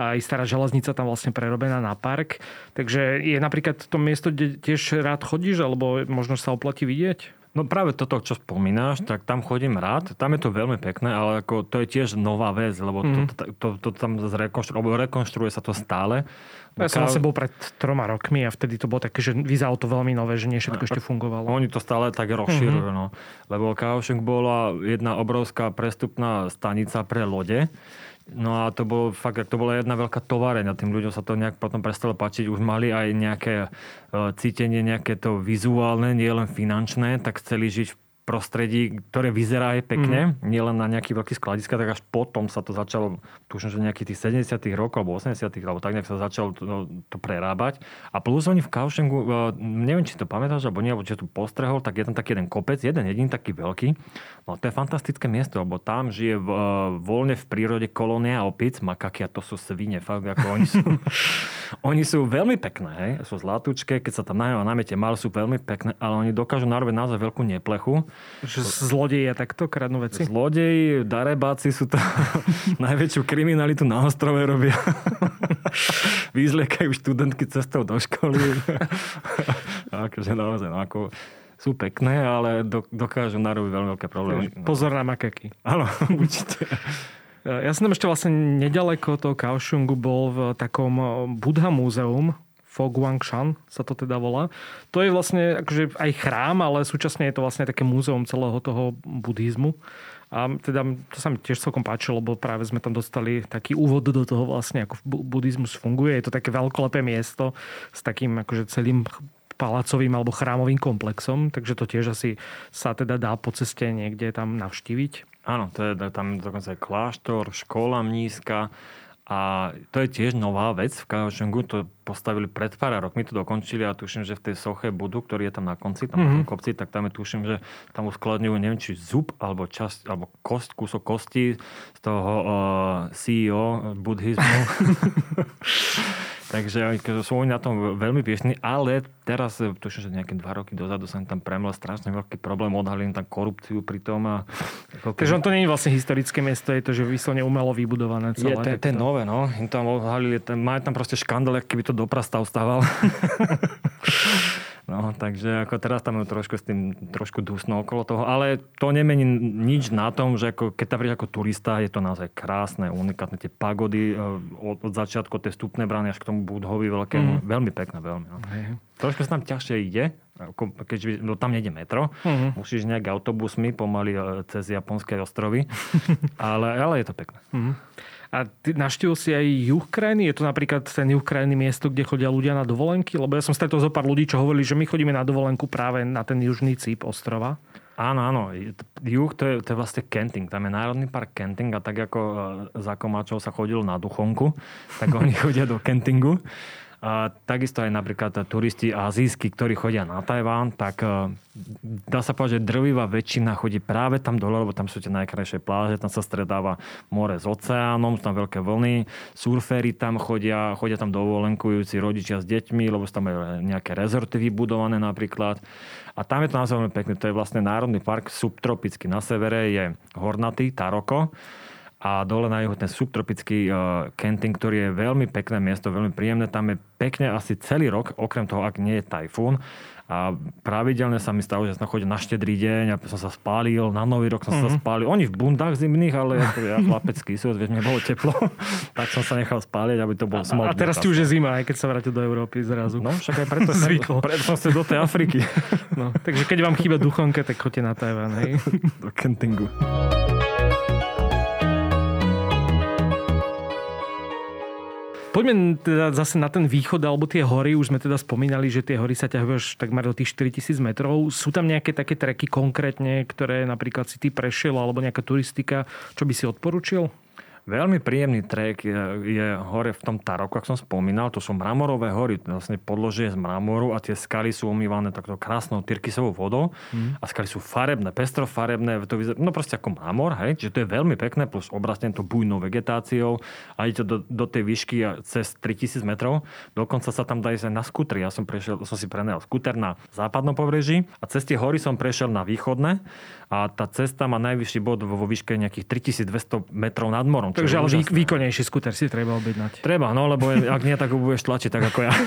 a aj stará železnica tam vlastne prerobená na park. Takže je napríklad to miesto, kde tiež rád chodíš, alebo možno sa oplatí vidieť? No práve toto, čo spomínaš, tak tam chodím rád. Tam je to veľmi pekné, ale ako to je tiež nová vec, lebo to, to, to, to tam zrekonštruuje, rekonštruuje sa to stále. Ja som vlastne bol pred troma rokmi a vtedy to bolo také, že vyzeralo to veľmi nové, že nie všetko ešte fungovalo. Oni to stále tak rozširujú. Mm-hmm. No. Lebo Kaohsiung bola jedna obrovská prestupná stanica pre lode No a to bolo fakt, to bola jedna veľká továreň a tým ľuďom sa to nejak potom prestalo páčiť. Už mali aj nejaké e, cítenie, nejaké to vizuálne, nie len finančné, tak chceli žiť v prostredí, ktoré vyzerá aj pekne, mm. nielen na nejaký veľký skladiska, tak až potom sa to začalo, tuším, že nejakých tých 70 rokov alebo 80 alebo tak nejak sa začalo to, no, to prerábať. A plus oni v Kaušengu, e, neviem, či to pamätáš, alebo nie, alebo či tu postrehol, tak je tam taký jeden kopec, jeden jediný taký veľký. No to je fantastické miesto, lebo tam žije v, e, voľne v prírode kolónia opic, makaky a to sú svine, fakt, ako oni sú, oni sú veľmi pekné, hej? sú zlatúčke, keď sa tam na námete mal, sú veľmi pekné, ale oni dokážu narobiť naozaj veľkú neplechu že zlodeji a takto kradnú veci? Zlodeji, darebáci sú to najväčšiu kriminalitu na ostrove robia. Vyzliekajú študentky cestou do školy. akože naozaj, no ako sú pekné, ale dokážu narobiť veľmi veľké problémy. Pozor na makeky. Áno, určite. Ja som tam ešte vlastne nedaleko toho Kaohsiungu bol v takom Budha múzeum, Fogwangshan sa to teda volá. To je vlastne akože aj chrám, ale súčasne je to vlastne také múzeum celého toho buddhizmu. A teda to sa mi tiež celkom páčilo, lebo práve sme tam dostali taký úvod do toho vlastne, ako buddhizmus funguje. Je to také veľkolepé miesto s takým akože celým palacovým alebo chrámovým komplexom, takže to tiež asi sa teda dá po ceste niekde tam navštíviť. Áno, je tam dokonca kláštor, škola mnízka, a to je tiež nová vec. V Kaohsiungu to postavili pred pár rokmi, to dokončili a tuším, že v tej soche budu, ktorý je tam na konci, tam mm-hmm. na tom kopci, tak tam je tuším, že tam uskladňujú, neviem, či zub alebo časť, alebo kost, kúsok kosti z toho uh, CEO buddhizmu. Takže sú oni na tom veľmi piešní, ale teraz, e, tuším, že nejaké dva roky dozadu sa tam premel strašne veľký problém, odhalili tam korupciu pri tom. A, Takže on to nie je vlastne historické miesto, je to, že vyslovene umelo vybudované celé. Je to, to nové, no. Im tam odhalili, majú tam proste škandál, keby to doprastav stával. No, takže ako teraz tam je trošku s tým trošku dusno okolo toho, ale to nemení nič na tom, že ako, keď tam príde ako turista, je to naozaj krásne, unikátne tie pagody e, od, od začiatku tej vstupnej brány až k tomu budhovi veľkému, mm. veľmi pekné, veľmi. No. Trošku sa tam ťažšie ide, keď no, tam nejde metro, uh-huh. musíš nejak autobusmi pomaly e, cez japonské ostrovy, ale, ale je to pekné. Uh-huh. A ty naštívil si aj juh krajiny? Je to napríklad ten juh krajiny miesto, kde chodia ľudia na dovolenky? Lebo ja som stretol zo pár ľudí, čo hovorili, že my chodíme na dovolenku práve na ten južný cíp ostrova. Áno, áno. Juh to je, to je vlastne Kenting. Tam je Národný park Kenting a tak ako e, za Komáčov sa chodilo na Duchonku, tak oni chodia do Kentingu. A takisto aj napríklad turisti azijskí, ktorí chodia na Tajván, tak e, dá sa povedať, že drvivá väčšina chodí práve tam dole, lebo tam sú tie najkrajšie pláže, tam sa stredáva more s oceánom, sú tam veľké vlny, surféry tam chodia, chodia tam dovolenkujúci rodičia s deťmi, lebo sú tam aj nejaké rezorty vybudované napríklad. A tam je to naozaj veľmi pekné. To je vlastne národný park subtropický. Na severe je hornatý, Taroko a dole na juhu ten subtropický uh, Kenting, ktorý je veľmi pekné miesto, veľmi príjemné. Tam je pekne asi celý rok, okrem toho, ak nie je tajfún. A pravidelne sa mi stalo, že som chodil na štedrý deň a som sa spálil, na nový rok som mm-hmm. sa mhm. spálil. Oni v bundách zimných, ale ako ja chlapecký sú, vieš, mne bolo teplo, tak som sa nechal spáliť, aby to bol smog. A, teraz ti už je zima, aj keď sa vrátil do Európy zrazu. No, však aj preto, som, preto som sa do tej Afriky. No, takže keď vám chýba duchonka, tak choďte na Tajván, hej? do Kentingu. Poďme teda zase na ten východ alebo tie hory. Už sme teda spomínali, že tie hory sa ťahujú až takmer do tých 4000 metrov. Sú tam nejaké také treky konkrétne, ktoré napríklad si ty prešiel alebo nejaká turistika, čo by si odporučil? Veľmi príjemný trek je, je hore v tom Taroku, ako som spomínal. To sú mramorové hory, vlastne podložie z mramoru a tie skaly sú umývané takto krásnou tyrkysovou vodou mm. a skaly sú farebné, pestrofarebné, to vyzerá, no proste ako mramor, hej, čiže to je veľmi pekné, plus obrastne to bujnou vegetáciou a idete do, do tej výšky cez 3000 metrov. Dokonca sa tam dá ísť aj na skutri. Ja som, prešiel, som si prenajal skuter na západnom pobreží a cez tie hory som prešiel na východné a tá cesta má najvyšší bod vo výške nejakých 3200 metrov nad morom. Takže ale vý, výkonnejší skuter si treba objednať. Treba, no, lebo ak nie, tak ho budeš tlačiť tak ako ja.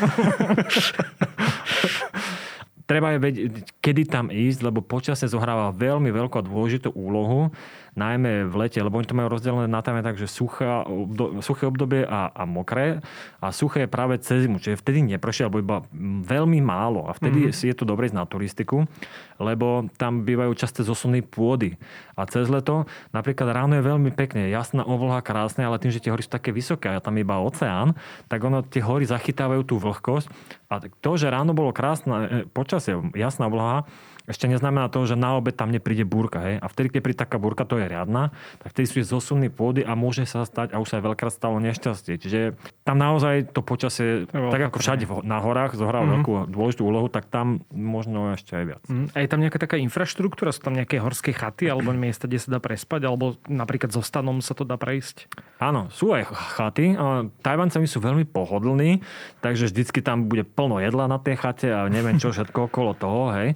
treba je vedieť, kedy tam ísť, lebo počasie zohráva veľmi veľkú a dôležitú úlohu najmä v lete, lebo oni to majú rozdelené na tam tak, že suchá, obdo, suché obdobie a, a mokré. A suché je práve cez zimu, čiže vtedy neprší, alebo iba veľmi málo. A vtedy mm-hmm. je tu dobre ísť na turistiku, lebo tam bývajú časté zosuny pôdy. A cez leto napríklad ráno je veľmi pekne, jasná obloha, krásne, ale tým, že tie hory sú také vysoké a tam iba oceán, tak ono tie hory zachytávajú tú vlhkosť. A to, že ráno bolo krásne e, počasie, jasná obloha, ešte neznamená to, že na obed tam nepríde búrka. Hej? A vtedy, keď príde taká búrka, to je riadna, tak vtedy sú zosunný pôdy a môže sa stať, a už sa aj veľkrát stalo nešťastie. Čiže tam naozaj to počasie, tak ako všade na horách zohráva mm-hmm. veľkú dôležitú úlohu, tak tam možno ešte aj viac. Mm, a je tam nejaká taká infraštruktúra? Sú tam nejaké horské chaty alebo miesta, kde sa dá prespať? Alebo napríklad so stanom sa to dá prejsť? Áno, sú aj chaty. Tajvancami sú veľmi pohodlní, takže vždycky tam bude plno jedla na tej chate a neviem čo všetko okolo toho. Hej.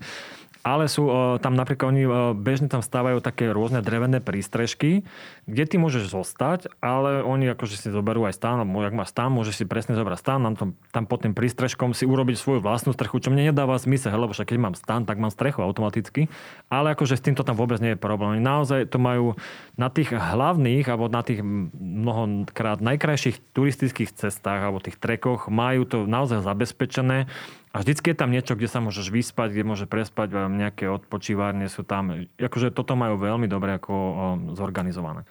Ale sú tam napríklad, oni bežne tam stávajú také rôzne drevené prístrežky, kde ty môžeš zostať, ale oni akože si zoberú aj stán, ak máš stán, môžeš si presne zobrať stán, tam, tam pod tým prístrežkom si urobiť svoju vlastnú strechu, čo mne nedáva zmysel, lebo však keď mám stán, tak mám strechu automaticky. Ale akože s týmto tam vôbec nie je problém. Oni naozaj to majú na tých hlavných, alebo na tých mnohokrát najkrajších turistických cestách, alebo tých trekoch, majú to naozaj zabezpečené a vždycky je tam niečo, kde sa môžeš vyspať, kde môže prespať, nejaké odpočívárne sú tam. Akože toto majú veľmi dobre ako zorganizované.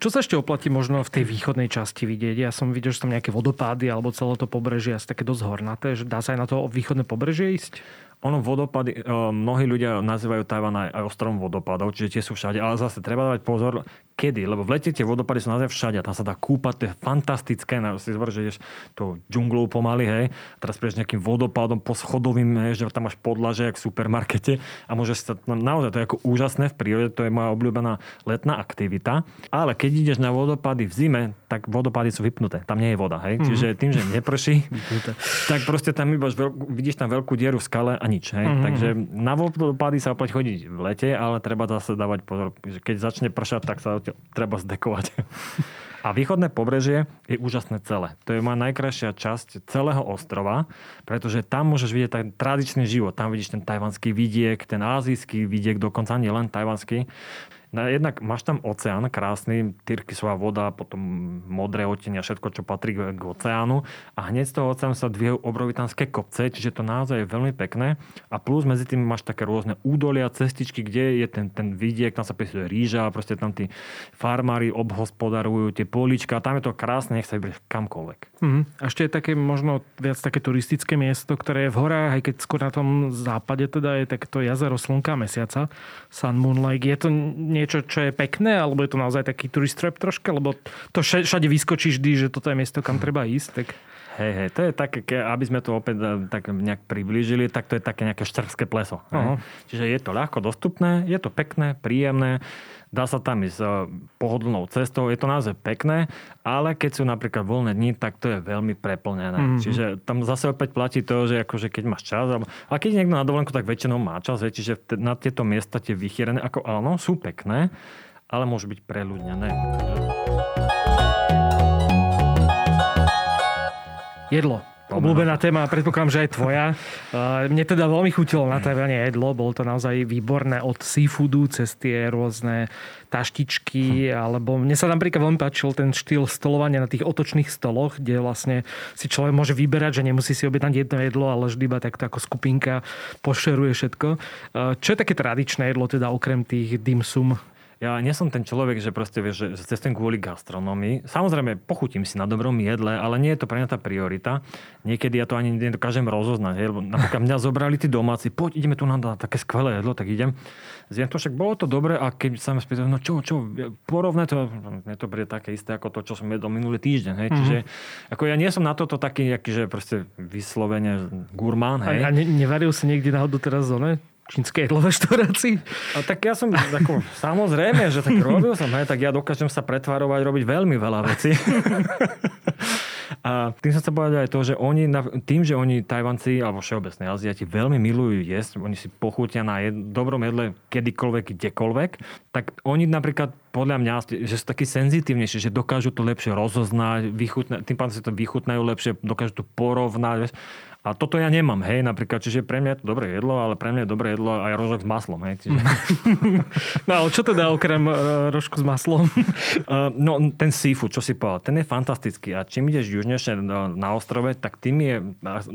Čo sa ešte oplatí možno v tej východnej časti vidieť? Ja som videl, že tam nejaké vodopády alebo celé to pobrežie asi také dosť hornaté. Že dá sa aj na to východné pobrežie ísť? Ono vodopady, mnohí ľudia nazývajú Tajvan aj ostrovom vodopádov, čiže tie sú všade, ale zase treba dávať pozor, kedy, lebo v lete tie vodopady sú naozaj všade a tam sa dá kúpať, to je fantastické, na, si zver, že ideš to džunglou pomaly, hej, teraz prídeš nejakým vodopádom po schodovým, hej, že tam máš podlaže, jak v supermarkete a môžeš sa, no, naozaj to je ako úžasné v prírode, to je moja obľúbená letná aktivita, ale keď ideš na vodopady v zime, tak vodopady sú vypnuté, tam nie je voda, hej, mm-hmm. čiže tým, že neprší, tak proste tam iba vidíš tam veľkú dieru v skale a nič, hej, mm-hmm. takže na vodopady sa opäť chodiť v lete, ale treba zase dávať pozor, že keď začne pršať, tak sa treba zdekovať. A východné pobrežie je úžasné celé. To je moja najkrajšia časť celého ostrova, pretože tam môžeš vidieť ten tradičný život. Tam vidíš ten tajvanský vidiek, ten azijský vidiek, dokonca nie len tajvanský. No, jednak máš tam oceán krásny, tyrkysová voda, potom modré otenia, všetko, čo patrí k, oceánu. A hneď z toho oceánu sa dvíhajú obrovitanské kopce, čiže to naozaj je veľmi pekné. A plus medzi tým máš také rôzne údolia, cestičky, kde je ten, ten vidiek, tam sa pesuje ríža, proste tam tí farmári obhospodarujú tie polička, tam je to krásne, nech sa vybrieš kamkoľvek. Mm. A ešte je také možno viac také turistické miesto, ktoré je v horách, aj keď skôr na tom západe teda je takto jazero Slnka mesiaca, Sun Moon. Je to niečo, čo je pekné, alebo je to naozaj taký tourist trap troška, lebo to všade vyskočí vždy, že toto je miesto, kam treba ísť. Tak... Hej, hej, to je také, aby sme to opäť eh, tak nejak priblížili, tak to je také nejaké štrské pleso. Uh-huh. Čiže je to ľahko dostupné, je to pekné, príjemné, dá sa tam ísť eh, pohodlnou cestou, je to naozaj pekné, ale keď sú napríklad voľné dni, tak to je veľmi preplnené. Mm-hmm. Čiže tam zase opäť platí to, že akože keď máš čas, alebo, a keď niekto na dovolenku, tak väčšinou má čas, vie, čiže na tieto miesta tie vychýrené, ako áno, sú pekné, ale môžu byť preľudnené. Jedlo. Obľúbená téma, predpokladám, že aj tvoja. Mne teda veľmi chutilo na Tajvane jedlo, bolo to naozaj výborné od seafoodu cez tie rôzne taštičky, alebo mne sa napríklad veľmi páčil ten štýl stolovania na tých otočných stoloch, kde vlastne si človek môže vyberať, že nemusí si objednať jedno jedlo, ale vždy iba takto ako skupinka pošeruje všetko. Čo je také tradičné jedlo, teda okrem tých dim sum? Ja nie som ten človek, že proste vieš, že, že cestujem kvôli gastronomii. Samozrejme, pochutím si na dobrom jedle, ale nie je to pre mňa tá priorita. Niekedy ja to ani nedokážem rozoznať. Hej, lebo napríklad mňa zobrali tí domáci, poď, ideme tu na také skvelé jedlo, tak idem. Zjem to, však bolo to dobre a keď sa mi spýtajú, no čo, čo, porovnaj to, mne to bude také isté ako to, čo som jedol minulý týždeň. Hej. Mm-hmm. Čiže ako ja nie som na toto taký, aký, že proste vyslovene gurmán. Hej. A, a ne, nevaril si niekde náhodou teraz zone? Čínskej jedlo reštaurácii? A tak ja som, ako, samozrejme, že tak robil som, hej, tak ja dokážem sa pretvarovať, robiť veľmi veľa vecí. A tým sa chce povedať aj to, že oni, tým, že oni Tajvanci alebo všeobecné Aziati veľmi milujú jesť, oni si pochutia na jed, dobrom jedle kedykoľvek, kdekoľvek, tak oni napríklad podľa mňa, že sú takí senzitívnejší, že dokážu to lepšie rozoznať, vychutna, tým pádom si to vychutnajú lepšie, dokážu to porovnať. A toto ja nemám, hej, napríklad, čiže pre mňa je to dobré jedlo, ale pre mňa je dobré jedlo aj rožok s maslom, hej. Čiže... no ale čo teda okrem uh, rožku s maslom? uh, no ten seafood, čo si povedal, ten je fantastický a čím ideš južnejšie na ostrove, tak tým je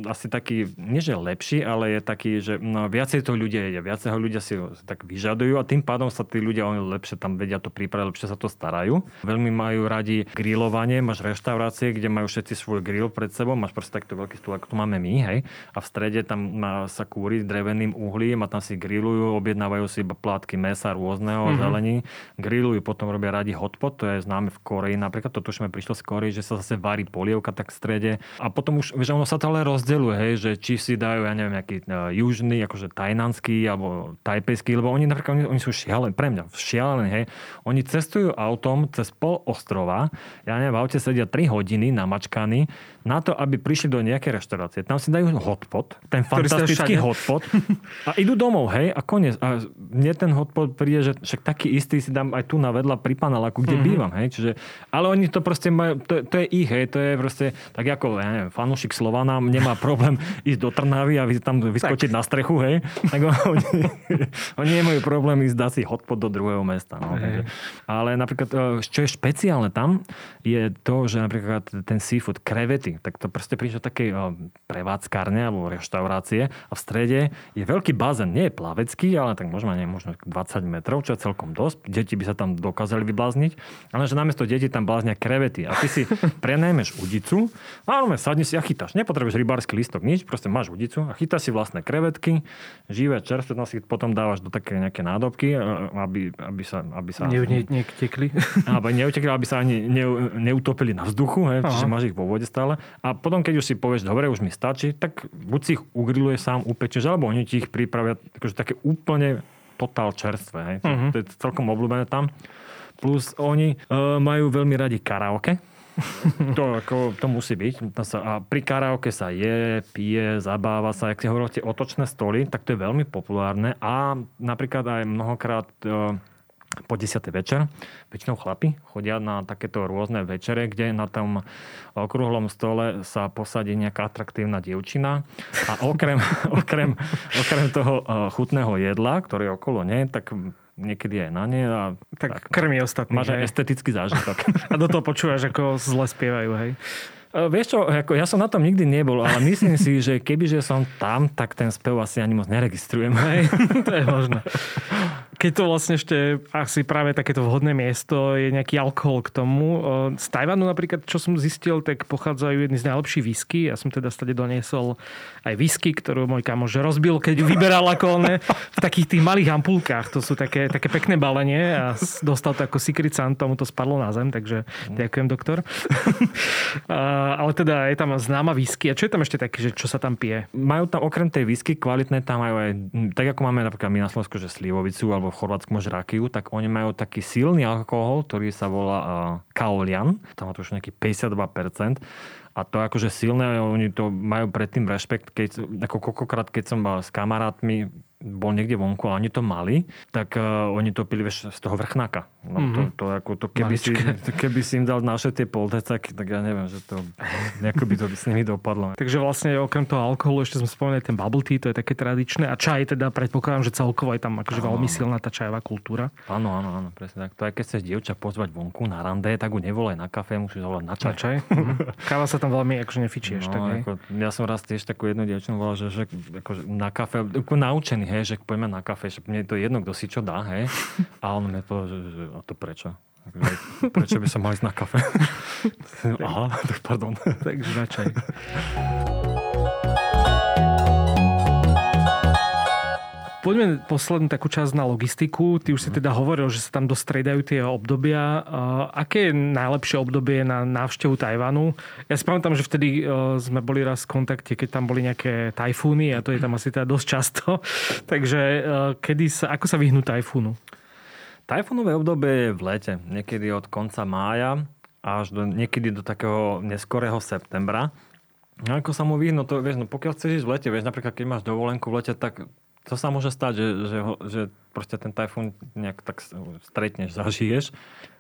asi taký, nie že lepší, ale je taký, že no, viacej to ľudia jedia, viacej ho ľudia si tak vyžadujú a tým pádom sa tí ľudia oni lepšie tam vedia to pripraviť, lepšie sa to starajú. Veľmi majú radi grilovanie, máš reštaurácie, kde majú všetci svoj grill pred sebou, máš proste takto veľký stôl, ako tu máme my hej, a v strede tam sa kúri dreveným uhlím a tam si grillujú, objednávajú si plátky mesa rôzneho, mm-hmm. zelení, grillujú, potom robia radi hotpot, to je známe v Koreji, napríklad to tušíme prišlo z Koreji, že sa zase varí polievka tak v strede. A potom už, vieš, ono sa to ale rozdeluje, hej, že či si dajú, ja neviem, nejaký uh, južný, akože tajnanský alebo tajpejský, lebo oni napríklad, oni, oni sú šialení, pre mňa šialení, hej, oni cestujú autom cez pol ostrova, ja neviem, v aute sedia 3 hodiny namačkaní na to, aby prišli do nejakej reštaurácie. Tam si dajú hotpot, ten fantastický hotpot a idú domov, hej, a koniec. A mne ten hotpot príde, že však taký istý si dám aj tu na vedľa pri paneláku, kde mm-hmm. bývam, hej. Čiže, ale oni to proste majú, to, to je ich, hej, to je proste, tak ako, ja neviem, fanúšik Slovana nemá problém ísť do Trnavy a tam vyskočiť tak. na strechu, hej. Tak oni, oni nemajú problém ísť dať si hotpot do druhého mesta. No, takže. Ale napríklad, e, čo je špeciálne tam, je to, že napríklad ten seafood, krevety, tak to proste príde do takej prevádzkárne alebo reštaurácie a v strede je veľký bazén. Nie je plavecký, ale tak možno, nie, možno 20 metrov, čo je celkom dosť. Deti by sa tam dokázali vyblázniť. Ale že namiesto detí tam bláznia krevety. A ty si prenajmeš udicu a no, sadni si a chytáš. Nepotrebuješ rybársky listok, nič, proste máš udicu a chytáš si vlastné krevetky, živé čerstvé, no si potom dávaš do také nejaké nádobky, aby, aby sa... Aby sa ne, ne, neutekli. Aby neutekli, aby sa ani ne, neutopili na vzduchu, hej, čiže máš ich vo vode stále. A potom, keď už si povieš, dobre, už mi stačí, tak buď si ich ugriluje sám, upečeš, alebo oni ti ich pripravia akože také úplne totál čerstvé. Hej. Uh-huh. To je celkom obľúbené tam. Plus oni uh, majú veľmi radi karaoke. to, ako, to musí byť. A pri karaoke sa je, pije, zabáva sa. Ak si hovoríte otočné stoly, tak to je veľmi populárne. A napríklad aj mnohokrát uh, po 10. večer. Väčšinou chlapi chodia na takéto rôzne večere, kde na tom okrúhlom stole sa posadí nejaká atraktívna dievčina a okrem, okrem, okrem toho eh, chutného jedla, ktoré okolo nie, tak niekedy aj na ne. A tak, tak krmi ostatní. Máš aj estetický zážitok. a do toho počúvaš, ako zle spievajú, hej? Eh, vieš čo, ako ja som na tom nikdy nebol, ale myslím si, že kebyže som tam, tak ten spev asi ani moc neregistrujem. Hej? to je možné keď to vlastne ešte asi práve takéto vhodné miesto, je nejaký alkohol k tomu. Z Tajvanu napríklad, čo som zistil, tak pochádzajú jedny z najlepších whisky. Ja som teda stade doniesol aj whisky, ktorú môj kamož rozbil, keď vyberal alkoholné v takých tých malých ampulkách. To sú také, také pekné balenie a dostal to ako Secret Sun, tomu to spadlo na zem, takže ďakujem doktor. Ale teda je tam známa whisky. A čo je tam ešte také, že čo sa tam pije? Majú tam okrem tej whisky kvalitné, tam majú aj, tak ako máme napríklad my na Slovensku, že slivovicu alebo v Chorvátsku tak oni majú taký silný alkohol, ktorý sa volá uh, kaolian. Tam má to už nejaký 52%. A to akože silné, oni to majú predtým rešpekt, keď, ako koľkokrát, keď som s kamarátmi bol niekde vonku a oni to mali, tak uh, oni to pili vieš, z toho vrchnáka. No, mm-hmm. to, mhm. to, ako to, keby, si, keby si im dal naše tie polde, tak, ja neviem, že to, nejako by to by s nimi dopadlo. Takže vlastne okrem toho alkoholu ešte sme spomenuli ten bubble tea, to je také tradičné. A čaj teda predpokladám, že celkovo je tam akože áno, veľmi silná tá čajová kultúra. Áno, áno, áno, presne tak. To aj keď chceš dievča pozvať vonku na rande, tak ju nevolaj na kafe, musíš volať na čaj. Na čaj? Mhm. Káva sa tam veľmi akože nefičí no, tak, ako, ja som raz tiež takú jednu dievčinu volal, že, že akože na kafe, ako naučený, hej, že poďme na kafe, že mne je to jedno, kto si čo dá, hej. A on mi povedal, že, že a to prečo? Prečo by som mal ísť na kafe? Aha, tak pardon. Takže na čaj. Poďme poslednú takú časť na logistiku. Ty už si teda hovoril, že sa tam dostriedajú tie obdobia. Aké je najlepšie obdobie na návštevu Tajvanu? Ja si pamätám, že vtedy e, sme boli raz v kontakte, keď tam boli nejaké tajfúny a to je tam asi teda dosť často. Takže e, kedy sa, ako sa vyhnú tajfúnu? Tajfúnové obdobie je v lete. Niekedy od konca mája až do, niekedy do takého neskorého septembra. No ako sa mu vyhnú, to vieš, no pokiaľ chceš ísť v lete, vieš, napríklad keď máš dovolenku v lete, tak to sa môže stať, že, že, že proste ten tajfún nejak tak stretneš, zažiješ.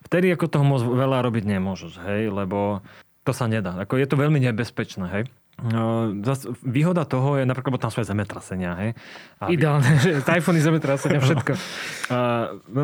Vtedy ako toho moc veľa robiť nemôžeš, hej, lebo to sa nedá. Ako je to veľmi nebezpečné, hej. No, zas, výhoda toho je napríklad, tam svoje zemetrasenia. Hej? A Ideálne, že tajfóny, zemetrasenia, všetko. A,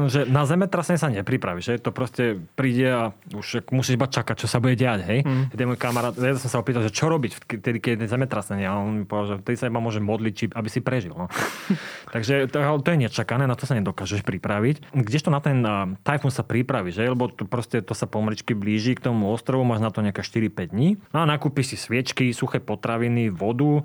že na zemetrasenie sa nepripravíš. Že? To proste príde a už musíš iba čakať, čo sa bude diať. Hej? Mm. Ten môj kamarát, ja som sa opýtal, že čo robiť, vtedy, keď je zemetrasenie. A on mi povedal, že vtedy sa iba môže modliť, či, aby si prežil. No. Takže to, to je nečakané, na to sa nedokážeš pripraviť. Kdežto na ten uh, tajfún sa pripravíš, že? lebo to, proste, to sa pomričky blíži k tomu ostrovu, máš na to nejaké 4-5 dní. No a nakúpiš si sviečky, suché potraviny, vodu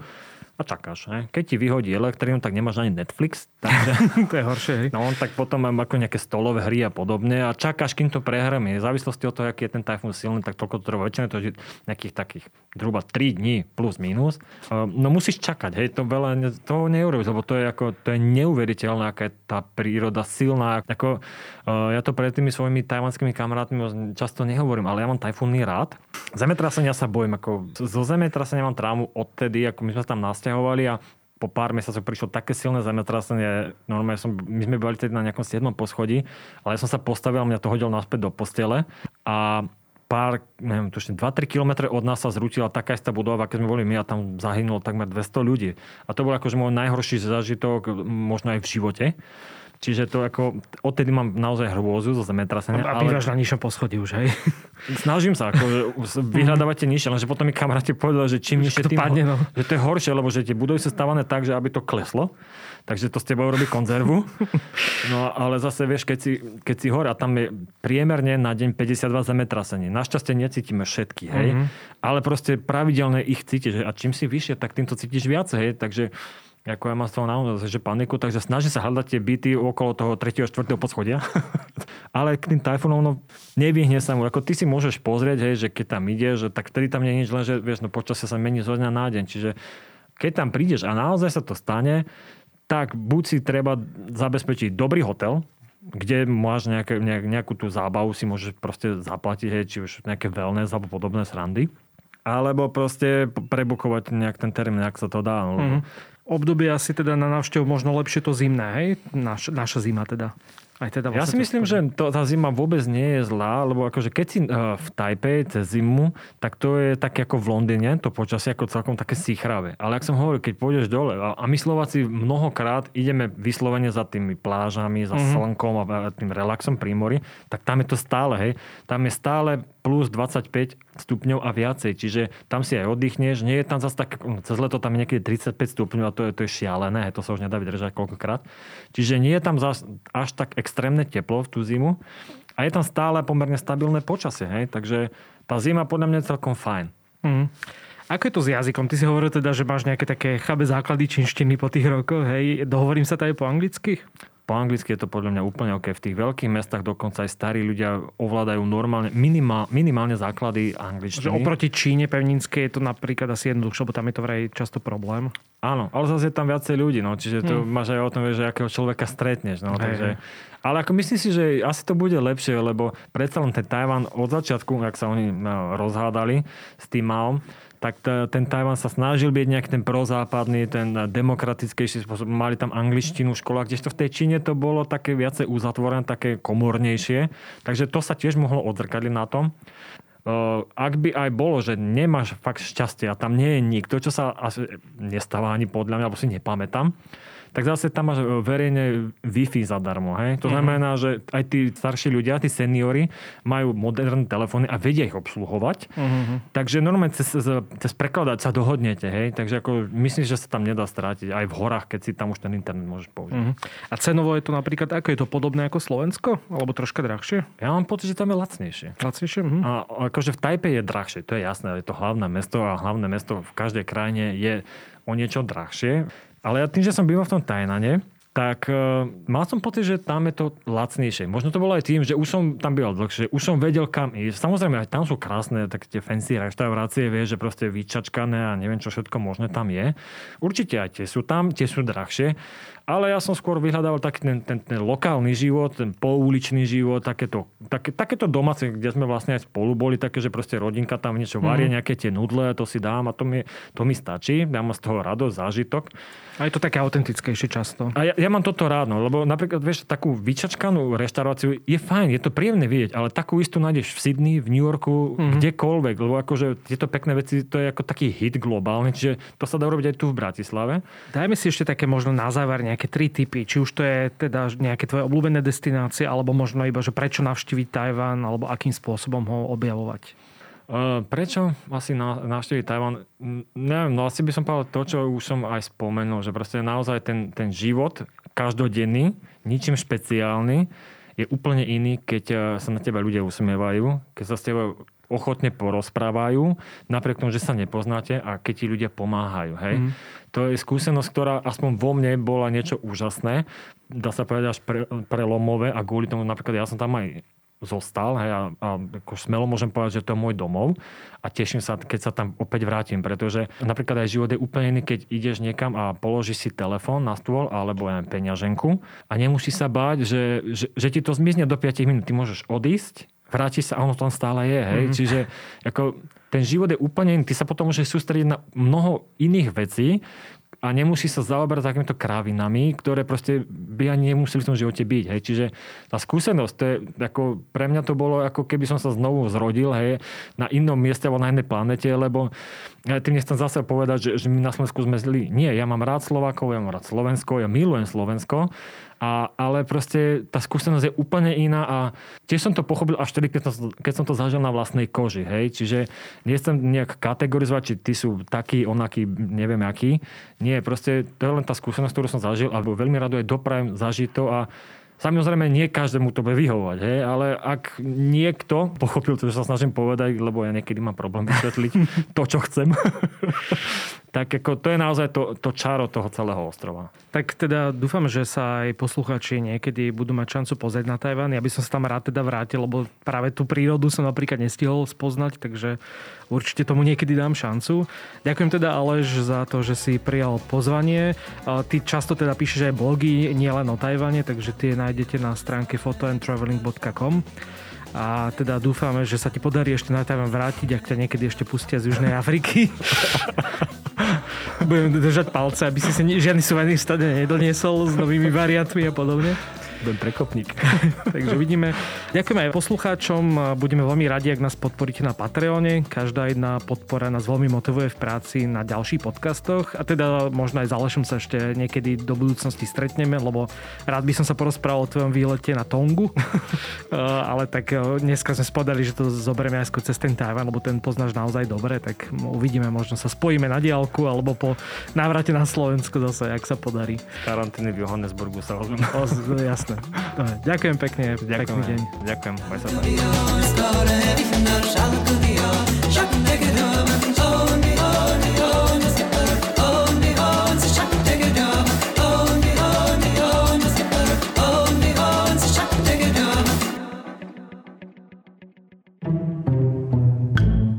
a čakáš. Ne? Keď ti vyhodí elektrínu, tak nemáš ani Netflix. Takže... to je horšie. Hej? No tak potom mám ako nejaké stolové hry a podobne a čakáš, kým to prehrmie. V závislosti od toho, aký je ten tajfún silný, tak toľko to trvá. Väčšinou to je nejakých takých zhruba 3 dní plus minus. No musíš čakať, hej, to veľa toho neurobíš, lebo to je, ako, to je neuveriteľné, aká je tá príroda silná. Ako, ja to pred tými svojimi tajvanskými kamarátmi často nehovorím, ale ja mám tajfúnny rád. Zemetrasenia sa bojím, ako zo zemetrasenia mám trámu odtedy, ako my sme tam nasťahovali a po pár mesiacoch prišlo také silné zemetrasenie. Normálne som, my sme boli tedy na nejakom 7. poschodí, ale ja som sa postavil mňa to hodil naspäť do postele a pár, neviem, tušne 2-3 km od nás sa zrútila taká istá budova, keď sme boli my a tam zahynulo takmer 200 ľudí. A to bol akože môj najhorší zážitok možno aj v živote. Čiže to ako, odtedy mám naozaj hrôzu zo zemetrasenia. A bývaš ale... na nižšom poschodí už, hej? Snažím sa, ako, že vyhľadávate nižšie, lenže potom mi kamaráti povedali, že čím nižšie, tým, padne, no. že to je horšie, lebo že tie budovy sú stavané tak, že aby to kleslo. Takže to s tebou robí konzervu. No ale zase vieš, keď si, keď si hore a tam je priemerne na deň 52 zemetrasení. Našťastie necítime všetky, hej. Mm-hmm. Ale proste pravidelne ich cítiš. A čím si vyššie, tak týmto cítiš viac, hej. Takže ako ja mám z toho naozaj, že paniku, takže snaží sa hľadať tie byty okolo toho 3. 4. poschodia. Ale k tým tajfónom, no nevyhne sa mu. Ako ty si môžeš pozrieť, hej, že keď tam ide, že tak vtedy tam nie je nič, len že vieš, no počasie sa mení zo dňa na deň. Čiže keď tam prídeš a naozaj sa to stane, tak buď si treba zabezpečiť dobrý hotel, kde máš nejaké, nejak, nejakú tú zábavu, si môžeš proste zaplatiť, hej, či už nejaké wellness alebo podobné srandy. Alebo proste prebukovať nejak ten termín, ak sa to dá. Mm-hmm obdobie asi teda na návštevu možno lepšie to zimné, hej? Naš, naša zima teda. Aj teda Ja vlastne si myslím, že to, tá zima vôbec nie je zlá, lebo akože keď si uh, v Taipei cez zimu, tak to je také ako v Londýne, to počasie ako celkom také sichravé. Ale ak som hovoril, keď pôjdeš dole a, a my Slováci mnohokrát ideme vyslovene za tými plážami, za mm-hmm. slnkom a a tým relaxom pri mori, tak tam je to stále, hej. Tam je stále plus 25 stupňov a viacej, čiže tam si aj oddychneš, nie je tam zase tak, cez leto tam je niekedy 35 stupňov a to je, to je šialené, hej, to sa už nedá vydržať koľkokrát. Čiže nie je tam zas, až tak extrémne teplo v tú zimu a je tam stále pomerne stabilné počasie, hej, takže tá zima podľa mňa je celkom fajn. Mhm. Ako je to s jazykom? Ty si hovoril teda, že máš nejaké také chabe základy činštiny po tých rokoch, hej. Dohovorím sa tady po anglicky? Po anglicky je to podľa mňa úplne OK. V tých veľkých mestách dokonca aj starí ľudia ovládajú normálne, minimál, minimálne základy Že angličtiny. oproti Číne pevninskej je to napríklad asi jednoduchšie, lebo tam je to vraj často problém. Áno, ale zase je tam viacej ľudí, no, čiže to Hmm. máš aj o tom, že akého človeka stretneš. No, takže, ale ako myslím si, že asi to bude lepšie, lebo predsa len ten Tajvan od začiatku, ak sa oni no, rozhádali s tým Maom, tak ten Tajvan sa snažil byť nejak ten prozápadný, ten demokratickejší spôsob. Mali tam angličtinu v školách, kdežto v tej Číne to bolo také viacej uzatvorené, také komornejšie. Takže to sa tiež mohlo odzrkadliť na tom. Ak by aj bolo, že nemáš fakt šťastie a tam nie je nikto, čo sa asi nestáva ani podľa mňa, alebo si nepamätám, tak zase tam máš e, verejne Wi-Fi zadarmo. Hej? To znamená, že aj tí starší ľudia, tí seniory majú moderné telefóny a vedia ich obsluhovať. Takže normálne cez, cez, prekladať sa dohodnete. Hej? Takže ako, myslím, že sa tam nedá strátiť. Aj v horách, keď si tam už ten internet môžeš použiť. Mhm. A cenovo je to napríklad, ako je to podobné ako Slovensko? Alebo troška drahšie? Ja mám pocit, že tam je lacnejšie. Lacnejšie? Mhm. A akože v Tajpe je drahšie, to je jasné, je to hlavné mesto a hlavné mesto v každej krajine je o niečo drahšie. Ale ja tým, že som býval v tom Tajnane, tak uh, mal som pocit, že tam je to lacnejšie. Možno to bolo aj tým, že už som tam býval dlhšie, už som vedel kam ísť. Samozrejme, aj tam sú krásne tak tie fancy reštaurácie, vieš, že proste vyčačkané a neviem, čo všetko možné tam je. Určite aj tie sú tam, tie sú drahšie, ale ja som skôr vyhľadával taký ten, ten, ten lokálny život, ten pouličný život, takéto, také, takéto domáce, kde sme vlastne aj spolu boli, také, že proste rodinka tam niečo varie, nejaké tie nudle, to si dám a to mi, to mi stačí. Dám z toho radosť, zážitok. A je to také autentickejšie často. A ja, ja mám toto rád, no, lebo napríklad, vieš, takú vyčačkanú reštauráciu je fajn, je to príjemné vidieť, ale takú istú nájdeš v Sydney, v New Yorku, mm-hmm. kdekoľvek, lebo akože tieto pekné veci, to je ako taký hit globálny, čiže to sa dá urobiť aj tu v Bratislave. Dajme si ešte také možno na záver nejaké tri typy. Či už to je teda nejaké tvoje obľúbené destinácie, alebo možno iba, že prečo navštíviť Tajván, alebo akým spôsobom ho objavovať. Prečo asi na, navštíviť Tajvan? N- Neviem, no asi by som povedal to, čo už som aj spomenul, že proste naozaj ten, ten život každodenný, ničím špeciálny, je úplne iný, keď uh, sa na teba ľudia usmievajú, keď sa s teba ochotne porozprávajú, napriek tomu, že sa nepoznáte a keď ti ľudia pomáhajú. Hej? Mm. To je skúsenosť, ktorá aspoň vo mne bola niečo úžasné, dá sa povedať až pre, prelomové a kvôli tomu napríklad ja som tam aj zostal hej, a, a ako smelo môžem povedať, že to je môj domov a teším sa, keď sa tam opäť vrátim, pretože napríklad aj život je úplne iný, keď ideš niekam a položíš si telefón na stôl alebo aj peňaženku a nemusíš sa báť, že, že, že ti to zmizne do 5 minút. Ty môžeš odísť, vrátiš sa a ono tam stále je. Hej? Mm-hmm. Čiže ako, ten život je úplne iný. Ty sa potom môžeš sústrediť na mnoho iných vecí, a nemusí sa zaoberať takýmito krávinami, ktoré proste by ani nemuseli v tom živote byť. Hej. Čiže tá skúsenosť, to je, ako, pre mňa to bolo ako keby som sa znovu zrodil hej, na inom mieste alebo na inej planete, lebo ja tým nechcem zase povedať, že, že my na Slovensku sme zlí. Nie, ja mám rád Slovákov, ja mám rád Slovensko, ja milujem Slovensko, a, ale proste tá skúsenosť je úplne iná a tiež som to pochopil až vtedy, keď som, keď som to zažil na vlastnej koži. Hej? Čiže nechcem nejak kategorizovať, či ty sú taký, onaký, neviem aký. Nie, proste to je len tá skúsenosť, ktorú som zažil, alebo veľmi rado aj doprajem zažiť to a Samozrejme, nie každému to bude vyhovovať, hej? ale ak niekto pochopil to, čo sa snažím povedať, lebo ja niekedy mám problém vysvetliť to, čo chcem, tak ako to je naozaj to, to čaro toho celého ostrova. Tak teda dúfam, že sa aj posluchači niekedy budú mať šancu pozrieť na Tajván. Ja by som sa tam rád teda vrátil, lebo práve tú prírodu som napríklad nestihol spoznať, takže určite tomu niekedy dám šancu. Ďakujem teda Aleš za to, že si prijal pozvanie. Ty často teda píšeš aj blogy, nielen o Tajvane, takže tie nájdete na stránke photoandtraveling.com a teda dúfame, že sa ti podarí ešte na Tajvan vrátiť, ak ťa niekedy ešte pustia z Južnej Afriky. Budem držať palce, aby si si žiadny suvenír stade nedoniesol s novými variantmi a podobne. Budem prekopník. Takže vidíme. Ďakujeme aj poslucháčom. Budeme veľmi radi, ak nás podporíte na Patreone. Každá jedna podpora nás veľmi motivuje v práci na ďalších podcastoch. A teda možno aj s Alešom sa ešte niekedy do budúcnosti stretneme, lebo rád by som sa porozprával o tvojom výlete na Tongu. Ale tak eh, dneska sme spodali, že to zoberieme aj cez ten Tajvan, lebo ten poznáš naozaj dobre, tak uvidíme, možno sa spojíme na diálku alebo po návrate na Slovensko zase, ak sa podarí. Karantény v Johannesburgu sa ozvem. Jasné. Ďakujem pekne, Ďakujem. pekný deň. Ďakujem, aj sa